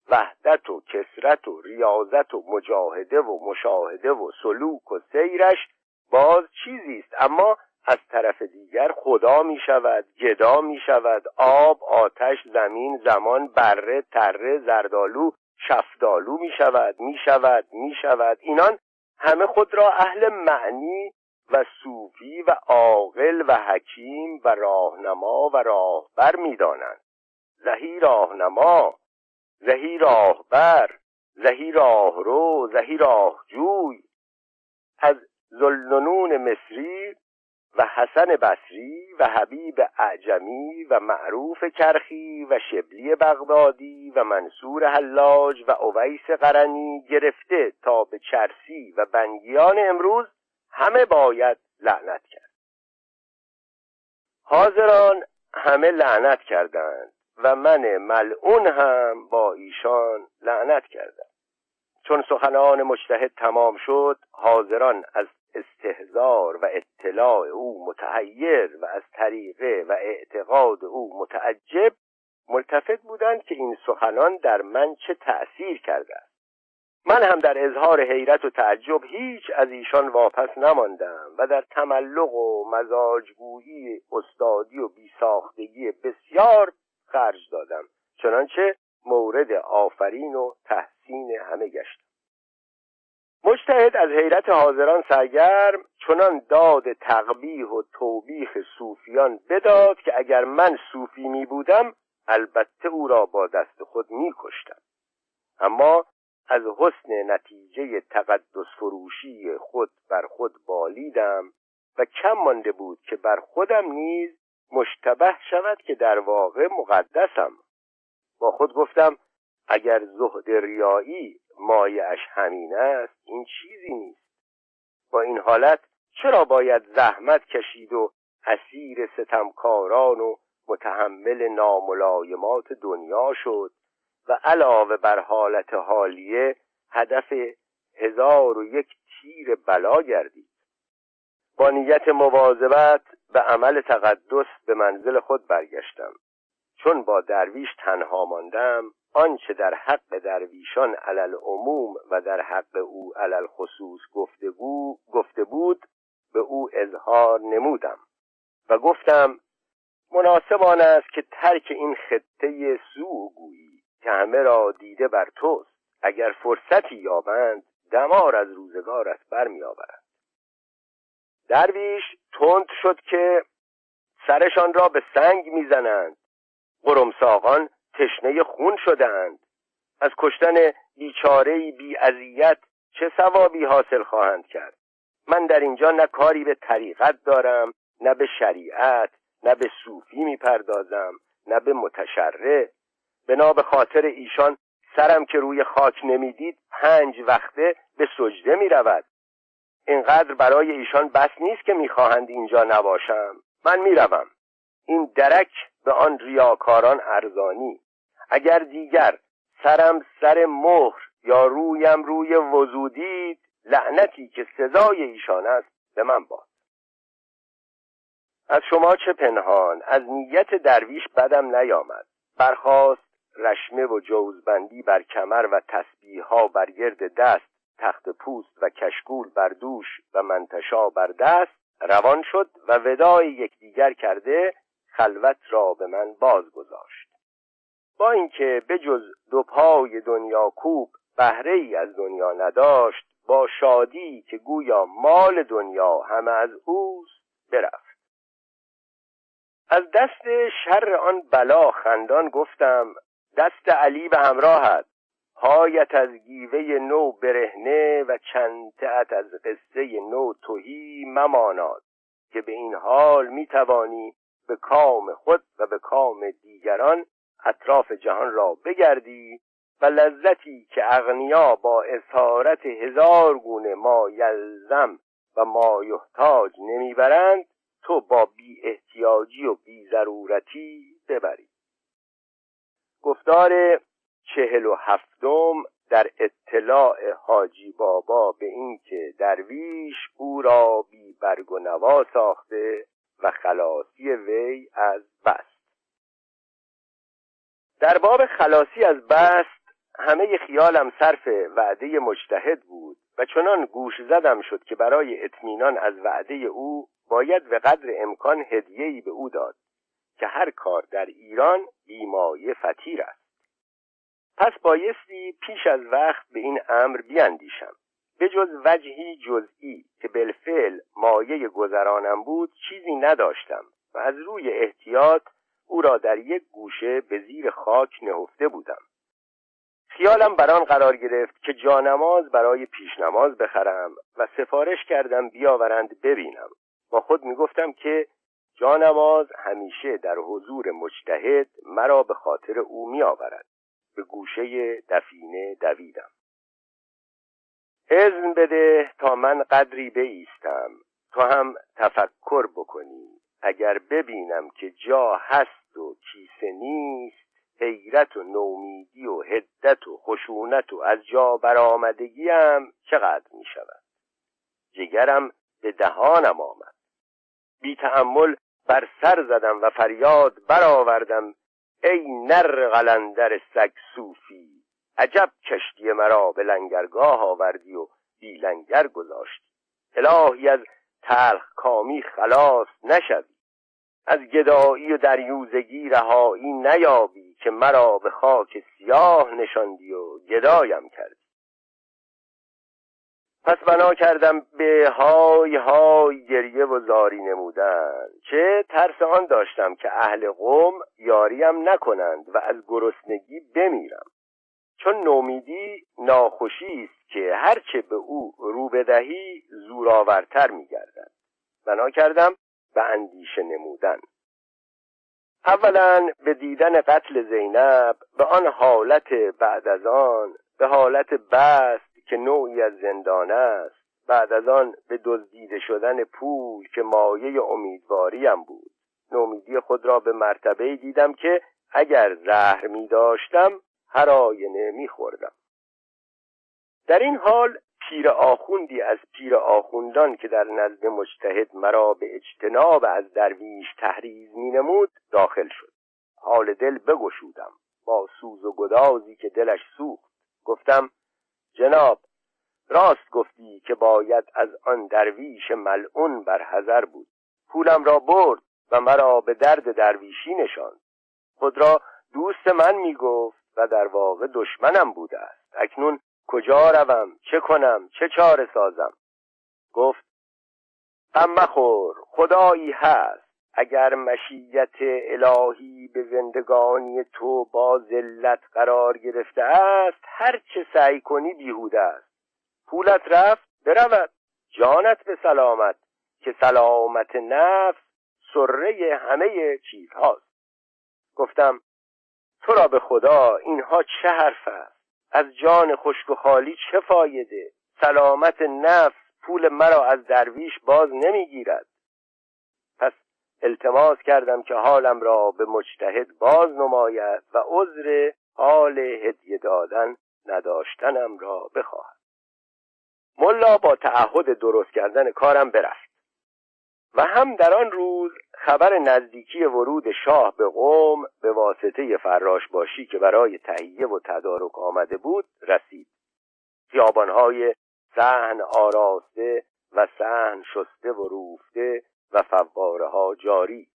وحدت و کسرت و ریاضت و مجاهده و مشاهده و سلوک و سیرش باز چیزی است. اما از طرف دیگر خدا می شود گدا می شود آب آتش زمین زمان بره تره زردالو شفدالو می شود می شود می شود اینان همه خود را اهل معنی و صوفی و عاقل و حکیم و راهنما و راهبر می‌دانند. زهی راهنما زهی راهبر زهی راهرو زهی راهجوی. از زلنون مصری و حسن بصری و حبیب اعجمی و معروف کرخی و شبلی بغدادی و منصور حلاج و اویس قرنی گرفته تا به چرسی و بنگیان امروز همه باید لعنت کرد. حاضران همه لعنت کردند و من ملعون هم با ایشان لعنت کردم. چون سخنان مجتهد تمام شد حاضران از استهزار و اطلاع او متحیر و از طریقه و اعتقاد او متعجب ملتفت بودند که این سخنان در من چه تأثیر کرده است. من هم در اظهار حیرت و تعجب هیچ از ایشان واپس نماندم و در تملق و مزاجگویی استادی و بیساختگی بسیار خرج دادم چنانچه مورد آفرین و تحسین همه گشتم. مجتهد از حیرت حاضران سرگرم چنان داد تقبیح و توبیخ صوفیان بداد که اگر من صوفی می بودم البته او را با دست خود می کشتم. اما از حسن نتیجه تقدس فروشی خود بر خود بالیدم و کم مانده بود که بر خودم نیز مشتبه شود که در واقع مقدسم با خود گفتم اگر زهد ریایی مایعش همین است این چیزی نیست. با این حالت چرا باید زحمت کشید و اسیر ستمکاران و متحمل ناملایمات دنیا شد و علاوه بر حالت حالیه هدف هزار و یک تیر بلا گردید؟ با نیت مواظبت به عمل تقدس به منزل خود برگشتم. چون با درویش تنها ماندم آنچه در حق درویشان علل عموم و در حق او علل خصوص گفتگو گفته بود به او اظهار نمودم و گفتم مناسب آن است که ترک این خطه سو گویی که همه را دیده بر توست اگر فرصتی یابند دمار از روزگارت برمیآورند. درویش تند شد که سرشان را به سنگ می‌زنند. قرمساقان تشنه خون شدند از کشتن بیچاره بی اذیت چه ثوابی حاصل خواهند کرد؟ من در اینجا نه کاری به طریقت دارم نه به شریعت نه به صوفی می‌پردازم نه به متشرع. بنا به خاطر ایشان سرم که روی خاک نمی‌دید پنج وقته به سجده می رود اینقدر برای ایشان بس نیست که می‌خواهند اینجا نباشم. من می‌روم. این درک به آن ریاکاران ارزانی. اگر دیگر سرم سر مهر یا رویم روی وزودید لعنتی که سزای ایشان است به من باد. از شما چه پنهان؟ از نیت درویش بدم نیامد. برخواست رشمه و جوزبندی بر کمر و تسبیح ها بر گرد دست تخت پوست و کشکول بر دوش و منتشا بر دست. روان شد و ودای یکدیگر کرده خلوت را به من باز گذاشت با اینکه بجز دو پای دنیا کوب بهره ای از دنیا نداشت با شادی که گویا مال دنیا همه از اوست برفت. از دست شر آن بلا خندان گفتم دست علی به همراهت. پایت از گیوه نو برهنه و چندتعت از قصه نو توهی مماناد که به این حال می توانی به کام خود و به کام دیگران اطراف جهان را بگردی و لذتی که اغنیا با اسارت هزار گونه ما یلزم و ما یحتاج نمی‌برند تو با بی احتیاجی و بی ضرورتی ببری. گفتار چهل و هفتم در اطلاع حاجی بابا به اینکه درویش او را بی برگ و نوا ساخته و خلاصی وی از بست در باب خلاصی از بست همه خیالم صرف وعده مجتهد بود و چنان گوش زدم شد که برای اطمینان از وعده او باید به قدر امکان هدیه‌ای به او داد که هر کار در ایران بیمایه فتیر است. پس بایستی پیش از وقت به این امر بیاندیشم به جز وجهی جزئی که بالفعل مایه گذرانم بود چیزی نداشتم و از روی احتیاط او را در یک گوشه به زیر خاک نهفته بودم. خیالم بر آن قرار گرفت که جانماز برای پیشنماز بخرم و سفارش کردم بیاورند ببینم. با خود می‌گفتم جانماز همیشه در حضور مجتهد مرا به خاطر او می آورد به گوشه دفینه دویدم. اذن بده تا من قدری بیستم تو هم تفکر بکنی. اگر ببینم که جا هست و کیسه نیست حیرت و نومیدی و هدت و خشونت و از جا برآمدگیم چقدر می شود جگرم به دهانم آمد. بی تحمل بر سر زدم و فریاد برآوردم ای نر قلندر سگ صوفی عجب کشتی مرا به لنگرگاه آوردی و بی لنگر گذاشتی. الهی از تلخ کامی خلاص نشوی. از گدایی و دریوزگی رهایی نیابی که مرا به خاک سیاه نشاندی و گدایم کردی. پس بنا کردم به های های گریه و زاری نمودن. چه ترس آن داشتم که اهل قوم یاریم نکنند و از گرسنگی بمیرم. چون نومیدی ناخوشی است که هرچه به او رو بدهی زورآورتر میگردد. بنا کردم به اندیشه نمودن. اولا به دیدن قتل زینب به آن حالت بعد از آن به حالت بست که نوعی از زندان است بعد از آن به دزدیده شدن پول که مایه امیدواریم بود. نومیدی خود را به مرتبه دیدم که اگر زهر می داشتم هر آینه می خوردم. در این حال پیر آخوندی از پیر آخوندان که در نزد مجتهد مرا به اجتناب از درویش تحریز می نمود داخل شد. حال دل بگشودم با سوز و گدازی که دلش سوخت. گفتم جناب راست گفتی که باید از آن درویش ملعون بر حذر بود. پولم را برد و مرا به درد درویشی نشاند. خود را دوست من می گفت و در واقع دشمنم بوده است. اکنون کجا روم؟ چه کنم؟ چه چاره سازم؟ گفت غم مخور خدایی هست. اگر مشیت الهی به زندگانی تو با ذلت قرار گرفته است هر چه سعی کنی بیهوده است. پولت رفت برود. جانت به سلامت که سلامت نفس سره همه چیزهاست. گفتم تو را به خدا اینها چه حرف است؟ از جان خشک و خالی چه فایده؟ سلامت نفس پول مرا از درویش باز نمی‌گیرد. پس التماس کردم که حالم را به مجتهد باز نماید و عذر حال هدیه دادن نداشتنم را بخواهد. ملا با تعهد درست کردن کارم برفت. و هم در آن روز خبر نزدیکی ورود شاه به قوم به واسطه فراش باشی که برای تهیه و تدارک آمده بود رسید. خیابانهای سهن آراسته و سهن شسته و روفته و فواره ها جاری.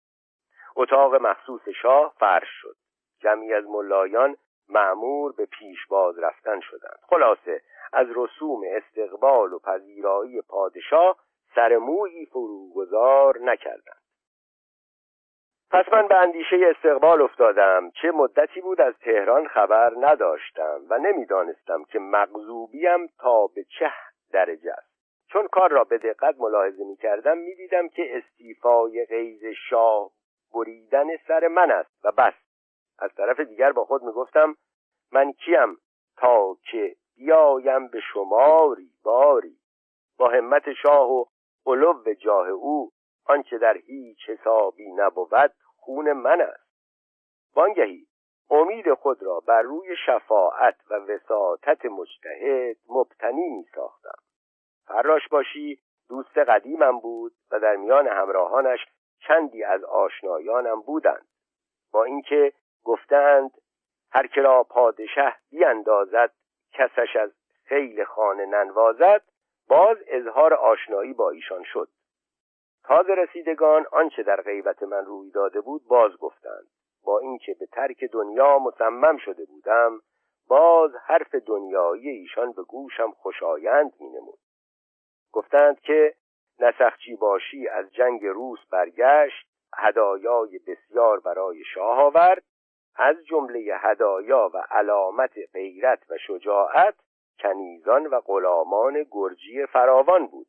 اتاق مخصوص شاه فرش شد. جمعی از ملایان معمور به پیشواز رفتن شدند. خلاصه از رسوم استقبال و پذیرایی پادشاه سرمویی فروگذار نکردند. پس من به اندیشه استقبال افتادم. چه مدتی بود از تهران خبر نداشتم و نمی‌دانستم که مغزوبیم تا به چه درجه است. چون کار را به دقت ملاحظه می کردم می دیدم که استیفای غیز شاه بریدن سر من است. و بس. از طرف دیگر با خود می گفتم من کیم تا که بیایم به شماری باری. با همت شاه و علو جاه او آنچه در هیچ حسابی نبود خون من است. وانگهی امید خود را بر روی شفاعت و وساطت مجتهد مبتنی می ساختم فراش باشی دوست قدیمم بود و در میان همراهانش چندی از آشنایانم بودند. با اینکه گفتند هر که را پادشه بیاندازد کسش از خیل خانه ننوازد باز اظهار آشنایی با ایشان شد تازه رسیدگان آنچه در غیبت من روی داده بود باز گفتند با اینکه به ترک دنیا مصمم شده بودم باز حرف دنیایی ایشان به گوشم خوشایند می نمود. گفتند که نسخچی باشی از جنگ روس برگشت هدایای بسیار برای شاه آورد از جمله هدایا و علامت غیرت و شجاعت کنیزان و غلامان گرجی فراوان بود.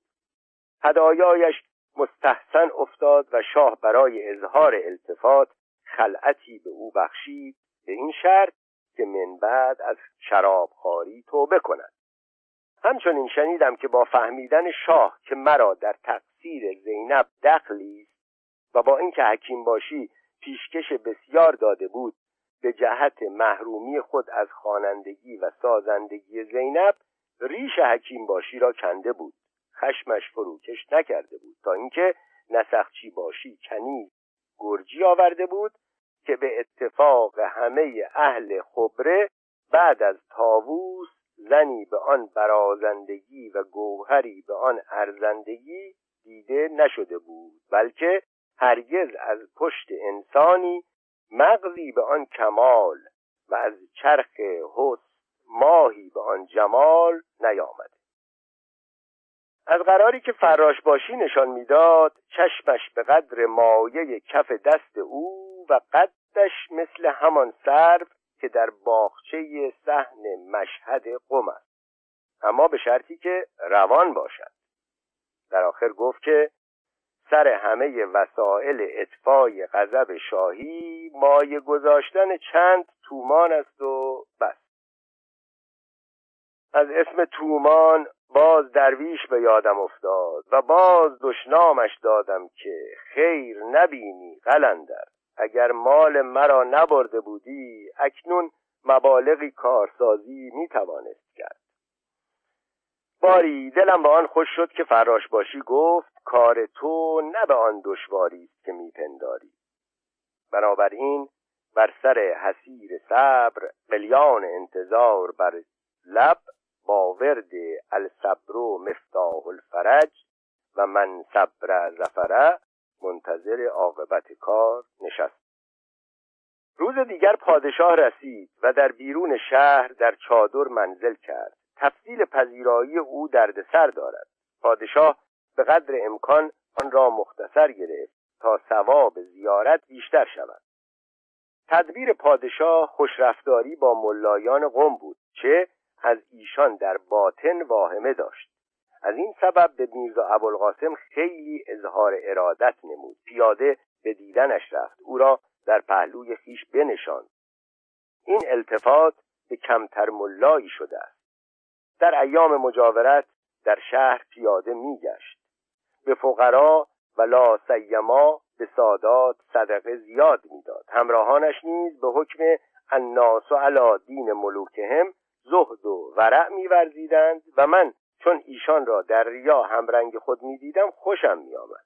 هدایایش مستحسن افتاد و شاه برای اظهار التفات خلعتی به او بخشید به این شرط که من بعد از شرابخواری توبه کند. همچنین شنیدم که با فهمیدن شاه که مرا در تقصیر زینب دخلی و با اینکه حکیم باشی پیشکش بسیار داده بود به جهت محرومی خود از خوانندگی و سازندگی زینب ریش حکیم باشی را کنده بود. خشمش فروکش نکرده بود تا اینکه نسخچی باشی کنی گرجی آورده بود که به اتفاق همه اهل خبره بعد از تاووس زنی به آن برازندگی و گوهری به آن ارزندگی دیده نشده بود بلکه هرگز از پشت انسانی مغزی به آن کمال و از چرخ حس ماهی به آن جمال نیامده. از قراری که فراش باشی نشان می‌داد چشمش به قدر مایه کف دست او و قدش مثل همان سرو که در باغچه صحن مشهد قم است. اما به شرطی که روان باشد. در آخر گفت که سر همه وسایل اطفای غضب شاهی مایه گذاشتن چند تومان است و بس. از اسم تومان باز درویش به یادم افتاد و باز دشنامش دادم که خیر نبینی قلندر. اگر مال مرا نبرده بودی اکنون مبالغی کارسازی می توانست کرد. باری دلم به آن خوش شد که فراش باشی گفت کار تو نه به آن دشواری است که میپنداری. بنابراین بر سر حسیر صبر قلیان انتظار بر لب با ورد الصبر مفتاح الفرج و من صبر زفره منتظر عاقبت کار نشست. روز دیگر پادشاه رسید و در بیرون شهر در چادر منزل کرد. تفصیل پذیرایی او دردسر دارد. پادشاه به قدر امکان آن را مختصر گرفت تا ثواب زیارت بیشتر شود. تدبیر پادشاه خوشرفتاری با ملایان قم بود چه از ایشان در باطن واهمه داشت. از این سبب به میرزا ابوالقاسم خیلی اظهار ارادت نمود. پیاده به دیدنش رفت. او را در پهلوی خیش بنشاند. این التفات به کمتر ملایی شده است. در ایام مجاورت در شهر پیاده میگشت. به فقرا و لا سیما به سادات صدقه زیاد می‌داد. همراهانش نیز به حکم الناس و علا دین ملوکهم زهد و ورع میورزیدند و من چون ایشان را در ریا همرنگ خود می‌دیدم خوشم میآمد.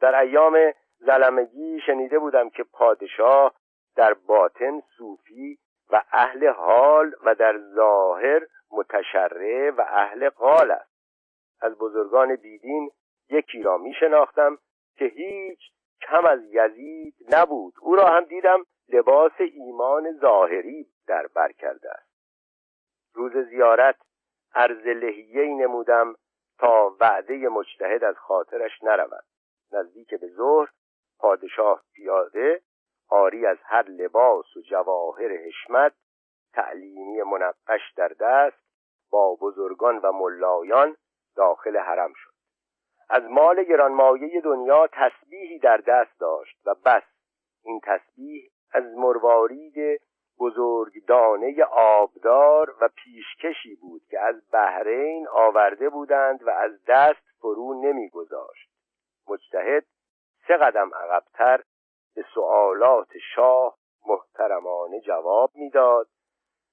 در ایام زلمگی شنیده بودم که پادشاه در باطن صوفی و اهل حال و در ظاهر متشرع و اهل قال است. از بزرگان بیدین یکی را می شناختم که هیچ کم از یزید نبود. او را هم دیدم لباس ایمان ظاهری در بر کرده است. روز زیارت عرض لحیه نمودم تا وعده مجتهد از خاطرش نرود. نزدیک به ظهر پادشاه پیاده آری از هر لباس و جواهر حشمت تعلیمی منقش در دست با بزرگان و ملایان داخل حرم شد. از مال گرانمایه دنیا تسبیحی در دست داشت و بس این تسبیح از مروارید بزرگدانه آبدار و پیشکشی بود که از بحرین آورده بودند و از دست فرو نمیگذاشت. مجتهد سه قدم عقبتر به سوالات شاه محترمانه جواب می‌داد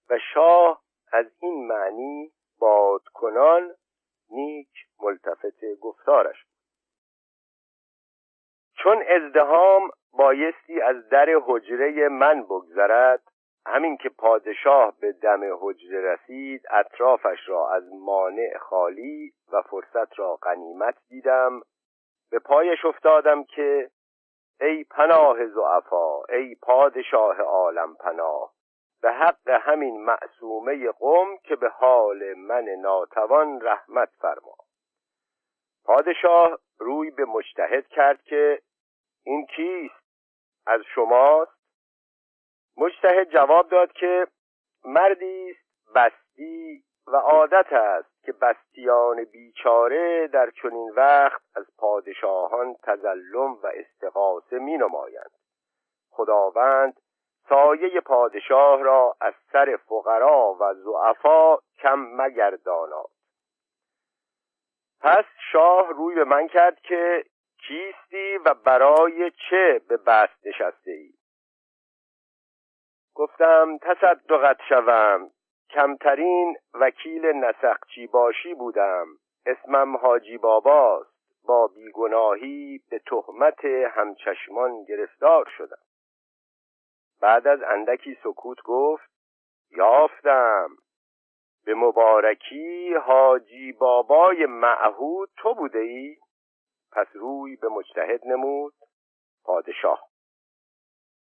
و شاه از این معنی بادکنان نیک ملتفت گفتارش چون ازدهام بایستی از در حجره من بگذرد همین که پادشاه به دم حجره رسید اطرافش را از مانع خالی و فرصت را غنیمت دیدم. به پایش افتادم که ای پناه زعفا ای پادشاه عالم پناه به حق همین معصومه قوم که به حال من ناتوان رحمت فرما. پادشاه روی به مجتهد کرد که این کیست؟ از شماست؟ مجتهد جواب داد که مردی است بستی و عادت است که بستیان بیچاره در چنین وقت از پادشاهان تزلم و استقاسه می نمایند خداوند سایه پادشاه را از سر فقرا و زعفا کم مگرداناد پس شاه روی به من کرد که کیستی و برای چه به بست نشسته ای گفتم تصدقت شوم. کمترین وکیل نسخچی باشی بودم. اسمم حاجی باباست. با بیگناهی به تهمت همچشمان گرفتار شدم. بعد از اندکی سکوت گفت یافتم. به مبارکی حاجی بابای معهود تو بوده ای؟ پس روی به مجتهد نمود. پادشاه.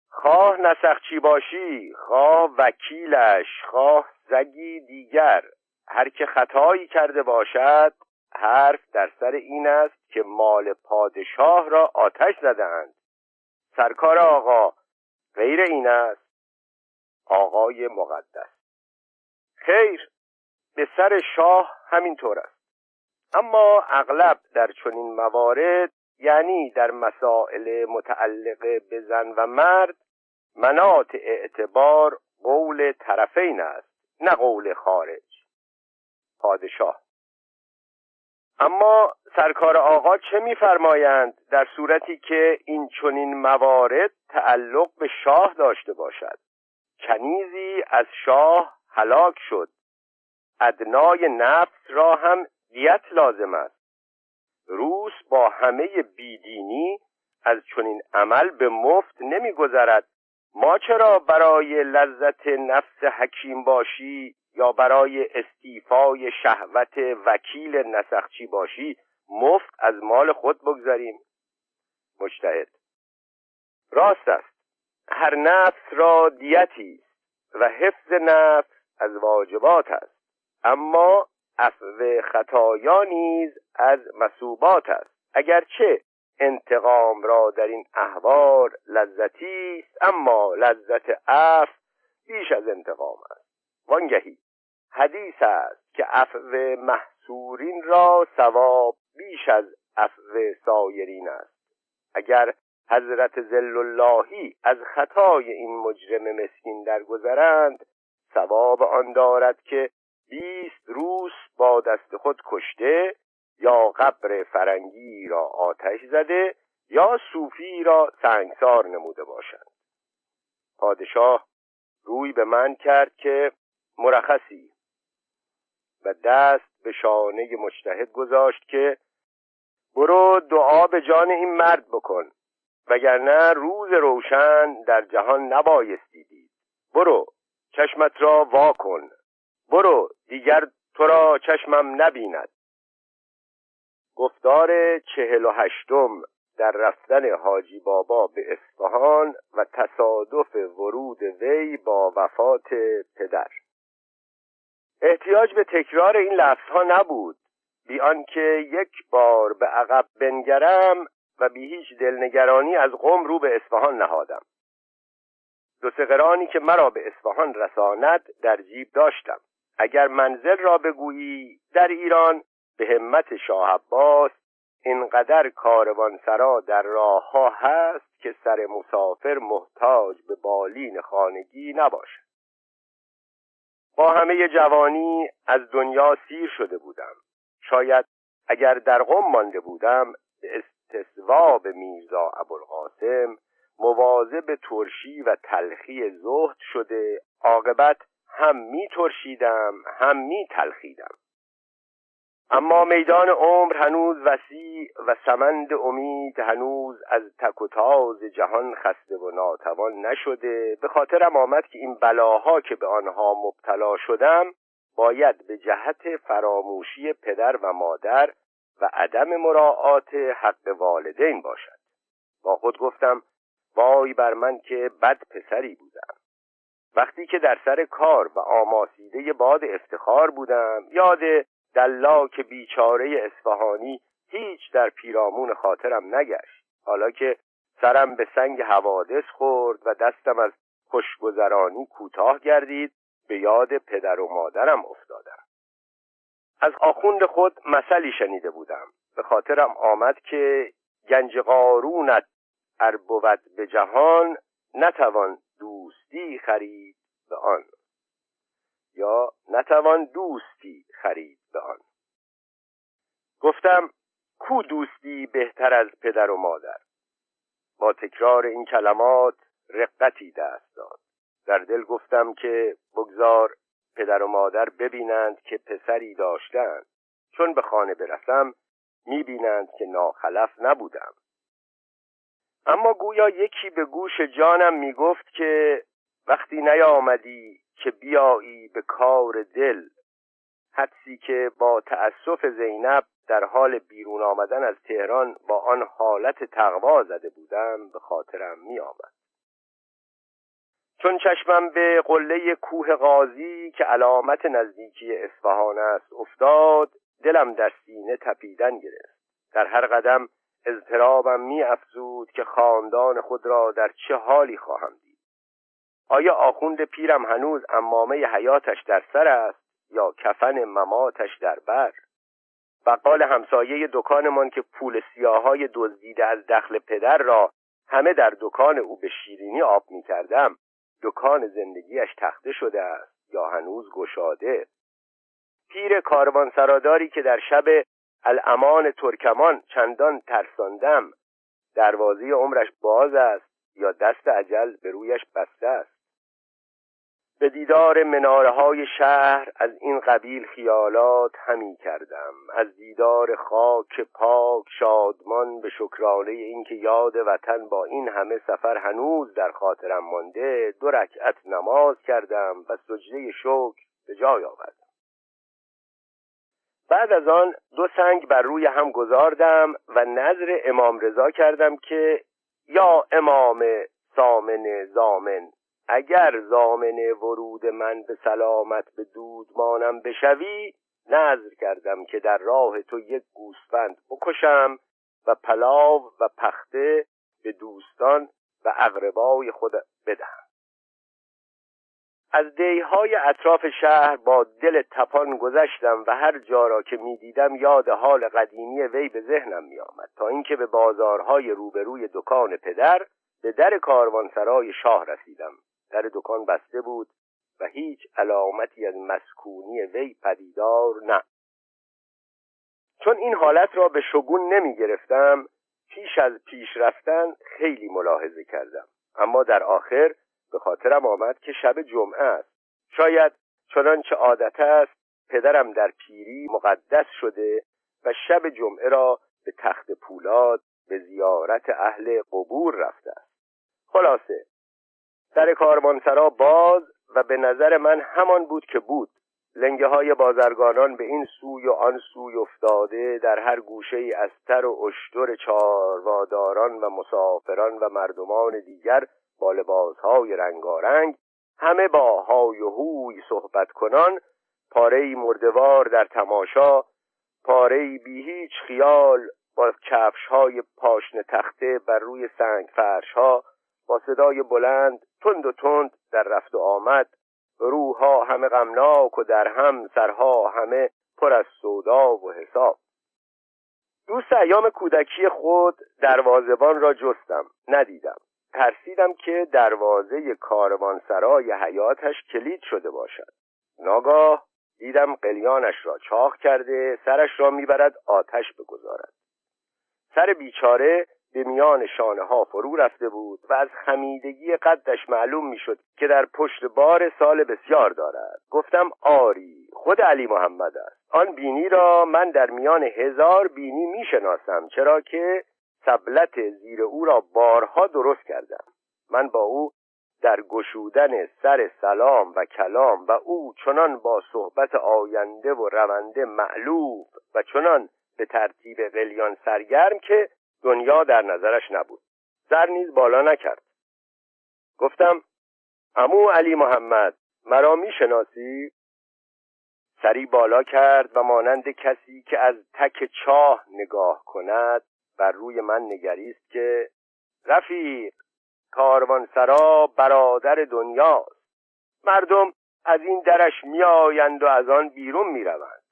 خواه نسخچی باشی خواه وکیلش خواه زگی دیگر. هر که خطایی کرده باشد حرف در سر این است که مال پادشاه را آتش زدند سرکار آقا غیر این است. آقای مقدس. خیر به سر شاه همینطور است. اما اغلب در چنین موارد یعنی در مسائل متعلق به زن و مرد منات اعتبار قول طرفین است نه قول خارج. پادشاه. اما سرکار آقا چه میفرمایند در صورتی که این چنین موارد تعلق به شاه داشته باشد؟ کنیزی از شاه هلاک شد. ادنای نفس را هم دیت لازم است. روس با همه بیدینی از چنین عمل به مفت نمیگذرد. ما چرا برای لذت نفس حکیم باشی یا برای استیفای شهوت وکیل نسخچی باشی مفت از مال خود بگذاریم. مجتهد. راست است. هر نفس را دیتی و حفظ نفس از واجبات است. اما عفو خطایا نیز از مسوبات است. اگرچه انتقام را در این احوار لذتی است اما لذت عفو بیش از انتقام است. وانگهی. حدیث است که عفو محصورین را ثواب بیش از عفو سایرین است. اگر حضرت زل اللهی از خطای این مجرم مسکین درگذرند ثواب آن دارد که بیست روز با دست خود کشته یا قبر فرنگی را آتش زده یا صوفی را سنگسار نموده باشند. پادشاه روی به من کرد که مرخصی و دست به شانه مجتهد گذاشت که برو دعا به جان این مرد بکن وگرنه روز روشن در جهان نبایستی دید. برو چشمت را وا کن. برو دیگر تو را چشمم نبیند. گفتار چهل و هشتم در رفتن حاجی بابا به اصفهان و تصادف ورود وی با وفات پدر. احتیاج به تکرار این لفظها نبود. بی آنکه یک بار به عقب بنگرم و بی هیچ دلنگرانی از قم رو به اصفهان نهادم. دو سقرانی که مرا به اصفهان رساند در جیب داشتم. اگر منزل را بگویی در ایران به همت شاه عباس اینقدر کاروانسرا در راه ها هست که سر مسافر محتاج به بالین خانگی نباشد. با همه جوانی از دنیا سیر شده بودم. شاید اگر در قم مانده بودم به استصواب میرزا ابوالقاسم مواظب ترشی و تلخی زهد شده عاقبت هم می ترشیدم هم می تلخیدم. اما میدان عمر هنوز وسیع و سمند امید هنوز از تک و تاز جهان خسته و ناتوان نشده. به خاطرم آمد که این بلاها که به آنها مبتلا شدم باید به جهت فراموشی پدر و مادر و عدم مراعات حق والدین باشد. با خود گفتم وای بر من که بد پسری بودم. وقتی که در سر کار و آماسیده باد افتخار بودم یاد دلاک بیچاره اصفهانی هیچ در پیرامون خاطرم نگشت. حالا که سرم به سنگ حوادث خورد و دستم از خوشگذرانی کوتاه گردید به یاد پدر و مادرم افتادم. از آخوند خود مثلی شنیده بودم. به خاطرم آمد که گنج قارونت ار بود به جهان نتوان دوستی خرید به آن. یا نتوان دوستی خرید. به آن گفتم کو دوستی بهتر از پدر و مادر؟ با تکرار این کلمات رقتی دست داد. در دل گفتم که بگذار پدر و مادر ببینند که پسری داشتند چون به خانه برسم می‌بینند که ناخلف نبودم. اما گویا یکی به گوش جانم می‌گفت که وقتی نیامدی که بیایی به کار دل. حدسی که با تأسف زینب در حال بیرون آمدن از تهران با آن حالت تقوا زده بودم به خاطرم می آمد. چون چشمم به قله کوه قاضی که علامت نزدیکی اصفهان است افتاد دلم در سینه تپیدن گرفت. در هر قدم اضطرابم می افزود که خاندان خود را در چه حالی خواهم دید. آیا آخوند پیرم هنوز امامه حیاتش در سر است؟ یا کفن مماتش در بر. بقال همسایه دکانمان که پول سیاهای دزدیده از دخل پدر را همه در دکان او به شیرینی آب می کردم دکان زندگیش تخته شده است یا هنوز گشاده. پیر کاروان سراداری که در شب الامان ترکمان چندان ترساندم دروازه عمرش باز است یا دست عجل به رویش بسته است؟ به دیدار مناره های شهر از این قبیل خیالات همی کردم. از دیدار خاک پاک شادمان به شکرانه اینکه یاد وطن با این همه سفر هنوز در خاطرم مانده دو رکعت نماز کردم و سجده شکر به جای آوردم. بعد از آن دو سنگ بر روی هم گذاردم و نظر امام رضا کردم که یا امام سامن زامن اگر زامن ورود من به سلامت به دودمانم بشوی نظر کردم که در راه تو یک گوسفند بکشم و پلاو و پخته به دوستان و اقربای خود بدهم. از دیهای اطراف شهر با دل تپان گذشتم و هر جا را که می‌دیدم یاد حال قدیمی وی به ذهنم میآمد تا اینکه به بازارهای روبروی دکان پدر به در کاروانسرای شاه رسیدم. در دکان بسته بود و هیچ علامتی از مسکونی وی پدیدار نه. چون این حالت را به شگون نمی گرفتم پیش از پیش رفتن خیلی ملاحظه کردم. اما در آخر به خاطرم آمد که شب جمعه است. شاید چنانچه عادت است پدرم در پیری مقدس شده و شب جمعه را به تخت پولاد به زیارت اهل قبور رفته است. خلاصه در کاروانسرا باز و به نظر من همان بود که بود. لنگه های بازرگانان به این سوی و آن سوی افتاده در هر گوشه ای از تر و اشتر چارواداران و مسافران و مردمان دیگر با لباسهای رنگارنگ همه با های و هوی صحبت کنان پاره مردوار در تماشا پاره بی هیچ خیال با کفش های پاشن تخته بر روی سنگ فرش ها با صدای بلند تند و تند در رفت و آمد. روحها همه غمناک و در هم سرها همه پر از سودا و حساب. دوست ایام کودکی خود دروازبان را جستم ندیدم. ترسیدم که دروازه کاروانسرای حیاتش کلید شده باشد. ناگاه دیدم قلیانش را چاخ کرده سرش را می‌برد آتش بگذارد. سر بیچاره به میان شانه ها فرو رفته بود و از خمیدگی قدش معلوم می‌شد که در پشت بار سال بسیار دارد. گفتم آری خود علی محمد است. آن بینی را من در میان هزار بینی می‌شناسم چرا که سبلت زیر او را بارها درست کردم. من با او در گشودن سر سلام و کلام و او چنان با صحبت آینده و رونده معلوب و چنان به ترتیب قلیان سرگرم که دنیا در نظرش نبود. سر نیز بالا نکرد. گفتم امو علی محمد مرا می‌شناسی؟ سری بالا کرد و مانند کسی که از تک چاه نگاه کند بر روی من نگریست که رفیق کاروانسرا برادر دنیاست. مردم از این درش میآیند و از آن بیرون می‌روند.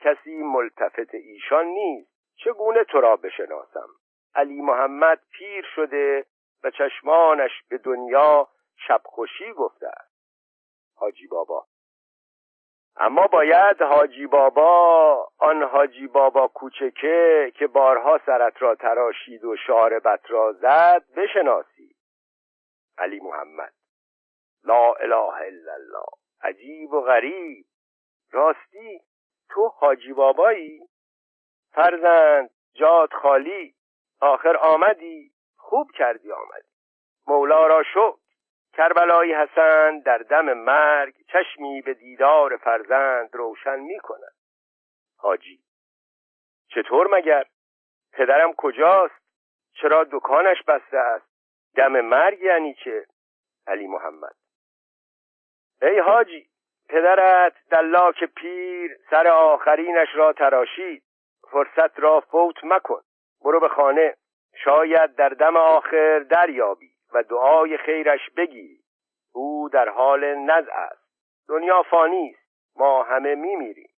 کسی ملتفت ایشان نیست. چگونه تو را بشناسم؟ علی محمد پیر شده و چشمانش به دنیا شبخوشی گفته است. حاجی بابا. اما باید حاجی بابا آن حاجی بابا کوچکه که بارها سرت را تراشید و شاربت را زد بشناسی. علی محمد. لا اله الا الله. عجیب و غریب. راستی تو حاجی بابایی؟ فرزند جاد خالی آخر آمدی خوب کردی آمدی. مولا را شکر. کربلایی حسن در دم مرگ چشمی به دیدار فرزند روشن می کند. حاجی چطور مگر؟ پدرم کجاست؟ چرا دکانش بسته است؟ دم مرگ یعنی چه؟ علی محمد. ای حاجی پدرت دلاک پیر سر آخرینش را تراشید. فرصت را فوت مکن. برو به خانه. شاید در دم آخر دریابی و دعای خیرش بگیری او در حال نزع است. دنیا فانی است. ما همه میمیریم.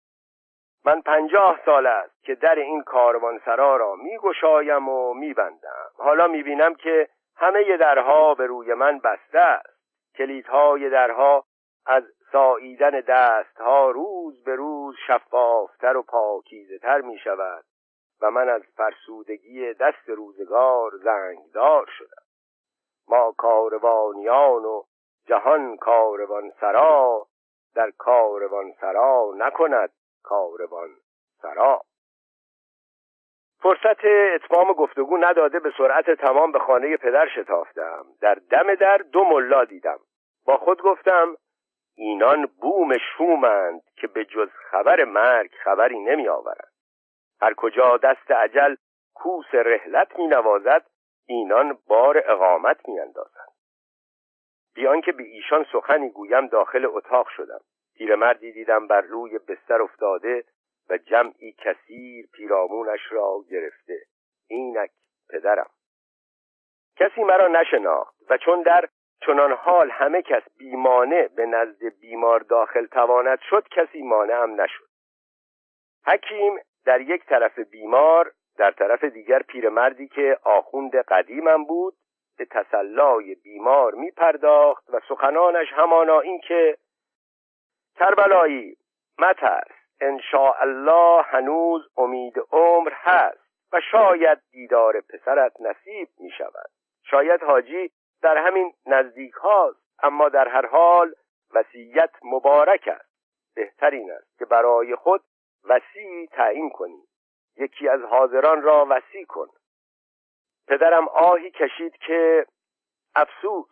من پنجاه سال است که در این کاروانسرا را میگشایم و میبندم. حالا می‌بینم که همه درها به روی من بسته است. کلیدهای درها از ساییدن دستها روز به روز شفافتر و پاکیزه تر می شود و من از فرسودگی دست روزگار زنگدار شدم. ما کاروانیان و جهان کاروان سرا در کاروان سرا نکند کاروان سرا فرصت اتمام گفتگو نداده به سرعت تمام به خانه پدر شتافتم در دم در دو ملا دیدم. با خود گفتم اینان بوم شومند که به جز خبر مرگ خبری نمی آورند. هر کجا دست عجل کوس رهلت می نوازد اینان بار اقامت می اندازند. بیان که به ایشان سخنی گویم داخل اتاق شدم. پیرمردی دیدم بر روی بستر افتاده و جمعی کثیر پیرامونش را گرفته. اینک پدرم. کسی مرا نشناخت و چون در چنان حال همه کس بیمانه به نزد بیمار داخل تواند شد کسی مانع نشد. حکیم در یک طرف بیمار در طرف دیگر پیرمردی که آخوند قدیمم بود به تسلای بیمار می پرداخت و سخنانش همانا این که کربلایی مترس ان الله هنوز امید عمر هست و شاید دیدار پسرت نصیب می شود شاید حاجی در همین نزدیک هاست اما در هر حال وسیعت مبارک است. بهترین است که برای خود وسیع تعیین کنی. یکی از حاضران را وسیع کن. پدرم آهی کشید که افسوس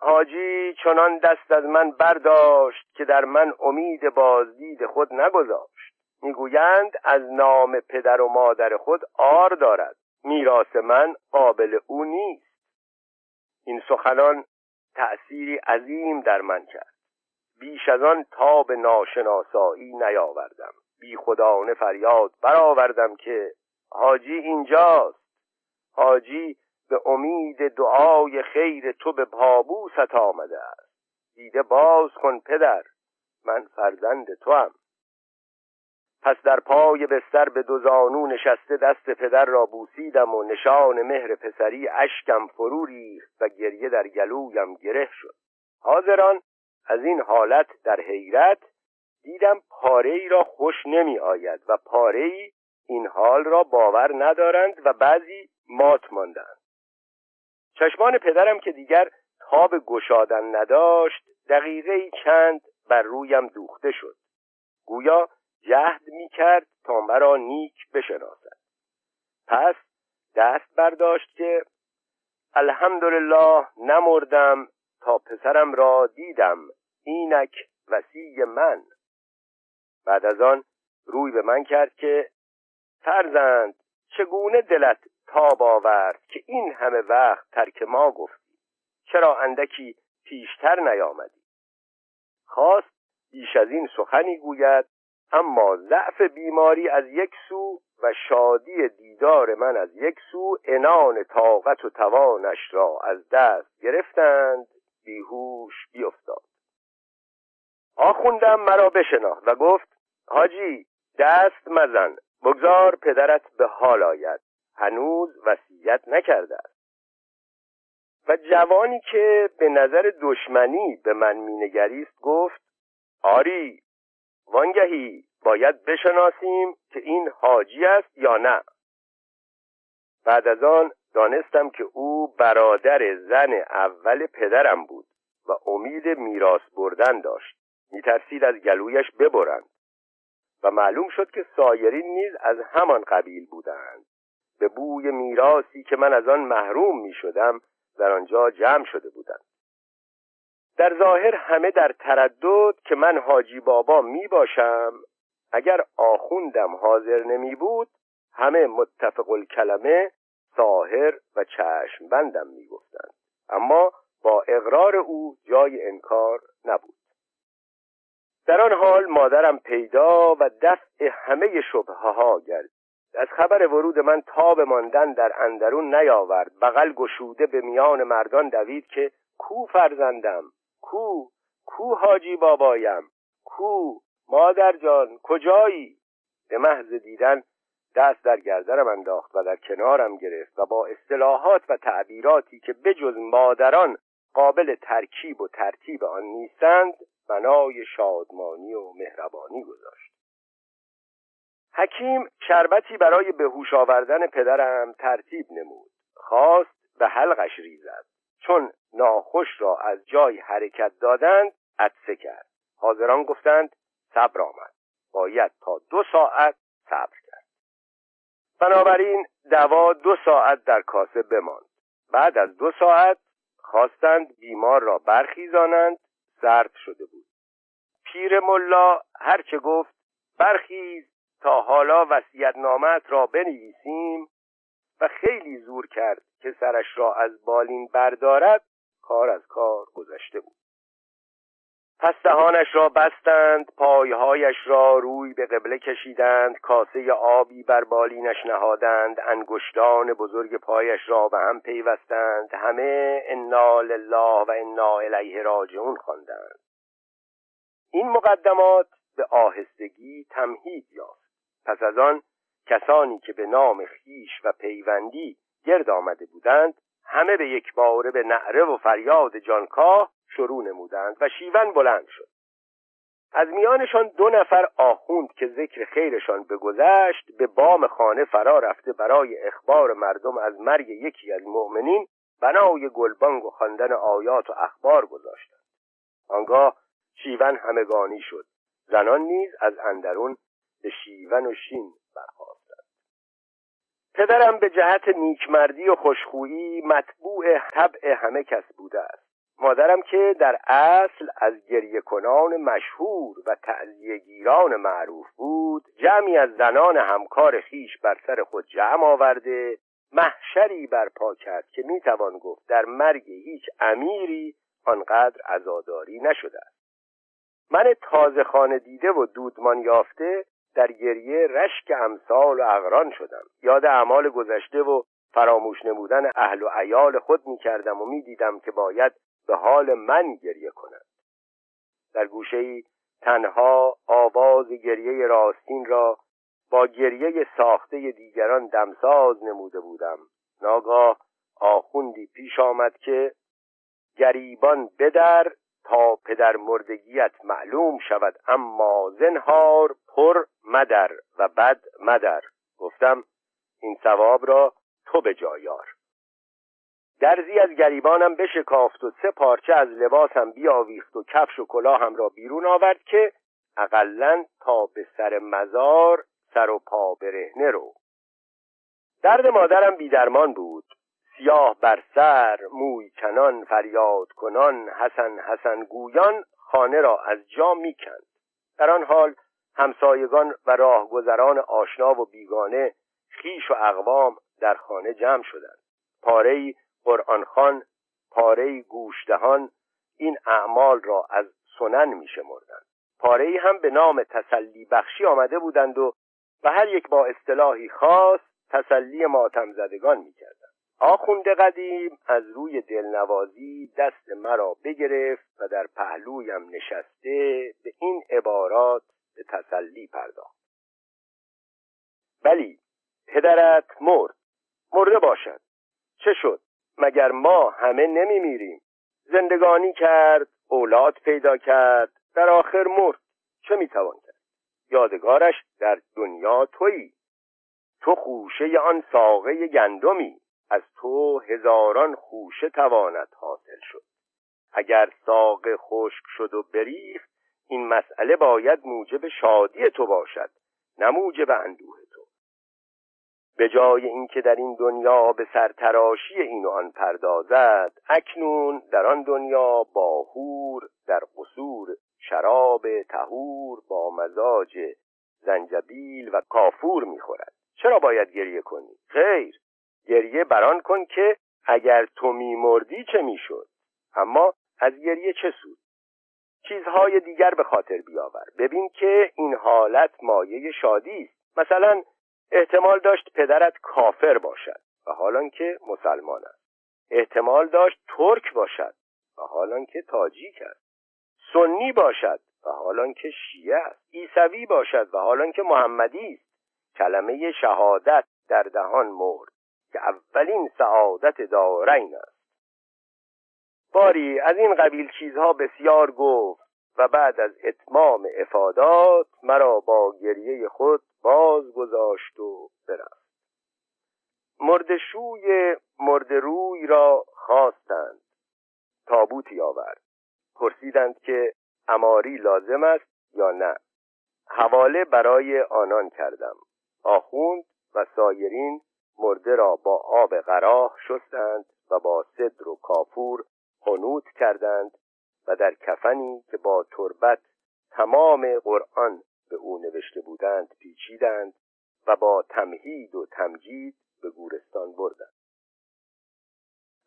حاجی چنان دست از من برداشت که در من امید بازدید خود نگذاشت. می‌گویند از نام پدر و مادر خود آر دارد. میراث من قابل او نیست. این سخنان تأثیری عظیم در من کرد. بیش از آن تاب ناشناسایی نیاوردم. بی خدانه فریاد برآوردم که حاجی اینجاست. حاجی به امید دعای خیر تو به پابوست آمده است. دیده باز کن پدر من فرزند تو هم. پس در پای بستر به دو زانو نشسته دست پدر را بوسیدم و نشان مهر پسری اشکم فرو ریخت و گریه در گلویم گره شد. حاضران از این حالت در حیرت دیدم پاره ای را خوش نمی آید و پاره ای این حال را باور ندارند و بعضی مات ماندند. چشمان پدرم که دیگر تاب گشادن نداشت دقیقه چند بر رویم دوخته شد. گویا جهد می کرد تا مرا نیک بشناسد. پس دست برداشت که الحمدلله نمردم تا پسرم را دیدم اینک وسیع من. بعد از آن روی به من کرد که فرزند چگونه دلت تاب آورد که این همه وقت ترک ما گفتی؟ چرا اندکی پیشتر نیامدی؟ خواست بیش از این سخنی گوید اما ضعف بیماری از یک سو و شادی دیدار من از یک سو انان طاقت و توانش را از دست گرفتند بیهوش بیافتاد. آخوندم مرا بشناخت و گفت حاجی دست مزن بگذار پدرت به حال آید. هنوز وصیت نکرده است. و جوانی که به نظر دشمنی به من مینگریست گفت آری وانگهی باید بشناسیم که این حاجی است یا نه. بعد از آن دانستم که او برادر زن اول پدرم بود و امید میراث بردن داشت. میترسید از گلویش ببرند. و معلوم شد که سایرین نیز از همان قبیل بودند. به بوی میراثی که من از آن محروم می شدم در آنجا جمع شده بودند. در ظاهر همه در تردد که من حاجی بابا می باشم اگر آخوندم حاضر نمی بود همه متفق الکلمه ساهر و چشم بندم می گفتند. اما با اقرار او جای انکار نبود. در آن حال مادرم پیدا و دفع همه شبه ها گرد از خبر ورود من تاب ماندن در اندرون نیاورد. بغل گشوده به میان مردان دوید که کو فرزندم؟ کو کو حاجی بابایم کو مادر جان کجایی؟ به محض دیدن دست در گردنم انداخت و در کنارم گرفت و با اصطلاحات و تعبیراتی که بجز مادران قابل ترکیب و ترتیب آن نیستند بنای شادمانی و مهربانی گذاشت. حکیم شربتی برای بهوش آوردن پدرم ترتیب نمود. خواست به حلقش ریزد. چون ناخوش را از جای حرکت دادند عطسه کرد. حاضران گفتند صبر آمد. باید تا دو ساعت صبر کرد. بنابراین دوا دو ساعت در کاسه بماند. بعد از دو ساعت خواستند بیمار را برخیزانند سرد شده بود. پیر ملا هرچه گفت برخیز تا حالا وسیعت نامت را بنویسیم و خیلی زور کرد که سرش را از بالین بردارد. کار از کار گذشته بود. پس دهانش را بستند پایهایش را روی به قبله کشیدند کاسه آبی بر بالینش نهادند انگشتان بزرگ پایش را به هم پیوستند. همه انا لله و انا الیه راجعون خواندند. این مقدمات به آهستگی تمهید یافت. پس از آن کسانی که به نام خیش و پیوندی گرد آمده بودند همه به یک باره به نعره و فریاد جانکاه شروع نمودند و شیون بلند شد. از میانشان دو نفر آخوند که ذکر خیرشان بگذشت به بام خانه فرا رفته برای اخبار مردم از مرگ یکی از مؤمنین بنای گلبانگ و خواندن آیات و اخبار گذاشتند. آنگاه شیون همگانی شد. زنان نیز از اندرون به شیون و شین برخواستند پدرم به جهت نیکمردی و خوشخویی مطبوع طبع همه کس بوده است. مادرم که در اصل از گریه کنان مشهور و تعذیه گیران معروف بود جمعی از زنان همکار خیش بر سر خود جمع آورده محشری برپا کرد که می‌توان گفت در مرگ هیچ امیری آنقدر عزاداری نشده است. من تازه خانه دیده و دودمان یافته در گریه رشک امثال و اغران شدم. یاد اعمال گذشته و فراموش نمودن اهل و عیال خود می کردم و می دیدم که باید به حال من گریه کنند. در گوشه ای تنها آواز گریه راستین را با گریه ساخته دیگران دمساز نموده بودم. ناگاه آخوندی پیش آمد که گریبان بدر تا پدر مردگیت معلوم شود اما زنهار پر مدر و بد مدر. گفتم این ثواب را تو به جایار درزی از گریبانم بشکافت و سه پارچه از لباسم بیاویخت و کفش و کلاهم را بیرون آورد که اقلا تا به سر مزار سر و پا برهنه رو. درد مادرم بیدرمان بود. سیاه بر سر موی کنان فریاد کنان حسن حسن گویان خانه را از جا می‌کند. در آن حال همسایگان و راهگذران آشنا و بیگانه خیش و اقوام در خانه جمع شدند. پاره قرآن خان پاره گوشدهان این اعمال را از سنن می شمردند پاره هم به نام تسلی بخشی آمده بودند و و هر یک با اصطلاحی خاص تسلی ماتم زدگان می آخونده قدیم از روی دلنوازی دست مرا بگرفت و در پهلویم نشسته به این عبارات به تسلی پرداخت. بلی پدرت مرد. مرده باشد. چه شد؟ مگر ما همه نمی میریم زندگانی کرد اولاد پیدا کرد در آخر مرد. چه می‌توان کرد؟ یادگارش در دنیا تویی. تو خوشه آن ساقه گندمی. از تو هزاران خوشه تواند حاصل شد. اگر ساقه خشک شد و بریخت این مسئله باید موجب شادی تو باشد نه موجب اندوه تو. به جای اینکه در این دنیا به سرتراشی این و آن پردازد اکنون در آن دنیا باهور در قصور شراب تهور با مزاج زنجبیل و کافور می‌خورد. چرا باید گریه کنی؟ خیر. گریه بران کن که اگر تو میمردی چه می‌شد؟ اما از گریه چه سود؟ چیزهای دیگر به خاطر بیاور. ببین که این حالت مایه شادی است. مثلا احتمال داشت پدرت کافر باشد و حالان که مسلمان است. احتمال داشت ترک باشد و حالان که تاجیک است سنی باشد و حالان که شیعه است. عیسوی باشد و حالان که محمدی است. کلمه شهادت در دهان مرد. که اولین سعادت دارین است. باری از این قبیل چیزها بسیار گفت و بعد از اتمام افادات مرا با گریه خود باز گذاشت و برفت. مردشوی مردروی را خواستند. تابوتی آورد. پرسیدند که اماری لازم است یا نه. حواله برای آنان کردم. آخوند و سایرین مرده را با آب قراه شستند و با صدر و کافور خنوت کردند و در کفنی که با تربت تمام قرآن به او نوشته بودند پیچیدند و با تمهید و تمجید به گورستان بردند.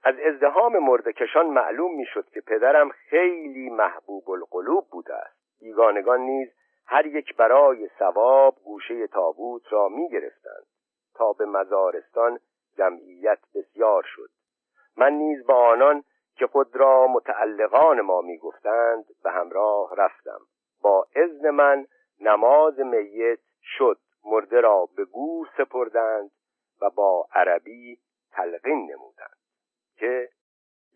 از ازدهام مردکشان معلوم می‌شد که پدرم خیلی محبوب القلوب بوده است. بیگانگان نیز هر یک برای ثواب گوشه تابوت را می گرفتند تا به مزارستان جمعیت بسیار شد. من نیز با آنان که خود را متعلقان ما می‌گفتند به همراه رفتم. با اذن من نماز میت شد مرده را به گور سپردند و با عربی تلقین نمودند که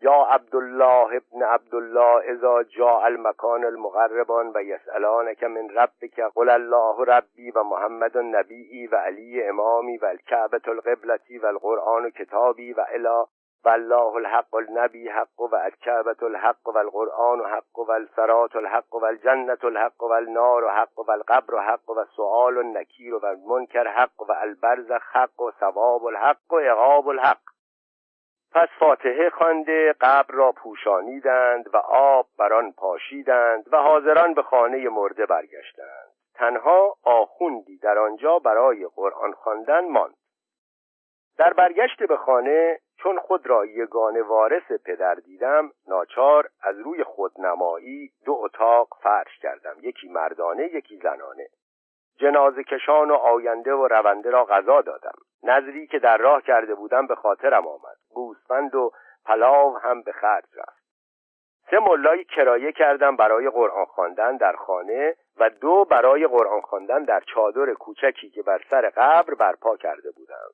یا عبدالله ابن عبدالله اذا جاء المکان المقربان و یسالانک من ربک قل الله ربی و محمد نبیی و علی امامی و الکعبة القبلتی و القرآن کتابی و الی و الله الحق النبی حق و الکعبة الحق و القرآن حق و الصراط الحق و الجنة الحق و النار حق و القبر حق و سؤال النکیر و المنکر حق و البرزخ حق و ثواب الحق و عقاب الحق. پس فاتحه خوانده قبر را پوشانیدند و آب بر آن پاشیدند و حاضران به خانه مرده برگشتند. تنها آخوندی در آنجا برای قرآن خواندن ماند. در برگشت به خانه چون خود را یگانه وارث پدر دیدم ناچار از روی خودنمایی دو اتاق فرش کردم یکی مردانه یکی زنانه. جنازه کشان و آینده و رونده را غذا دادم. نظری که در راه کرده بودم به خاطرم آمد. گوسفند و پلاو هم به خرج رفت. سه ملای کرایه کردم برای قرآن خواندن در خانه و دو برای قرآن خواندن در چادر کوچکی که بر سر قبر برپا کرده بودم.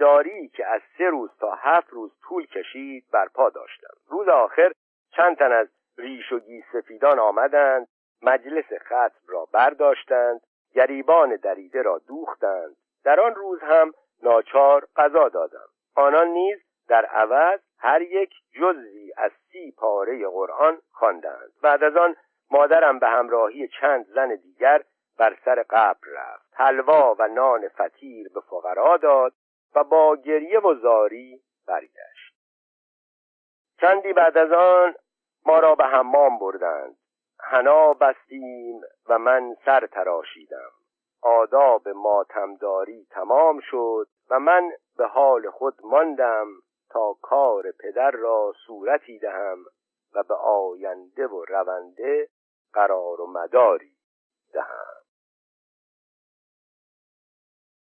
داری که از سه روز تا هفت روز طول کشید برپا داشتم. روز آخر چند تن از ریش و سفیدان آمدند. مجلس ختم را برداشتند گریبان دریده را دوختند. در آن روز هم ناچار غذا دادم. آنان نیز در عوض هر یک جزی از سی پاره قرآن خواندند. بعد از آن مادرم به همراهی چند زن دیگر بر سر قبر رفت. حلوا و نان فطیر به فقرا داد و با گریه و زاری برگشت. چندی بعد از آن ما را به حمام بردند. حنا بستیم و من سر تراشیدم. آداب ماتمداری تمام شد و من به حال خود ماندم تا کار پدر را صورتی دهم و به آینده و رونده قرار و مداری دهم.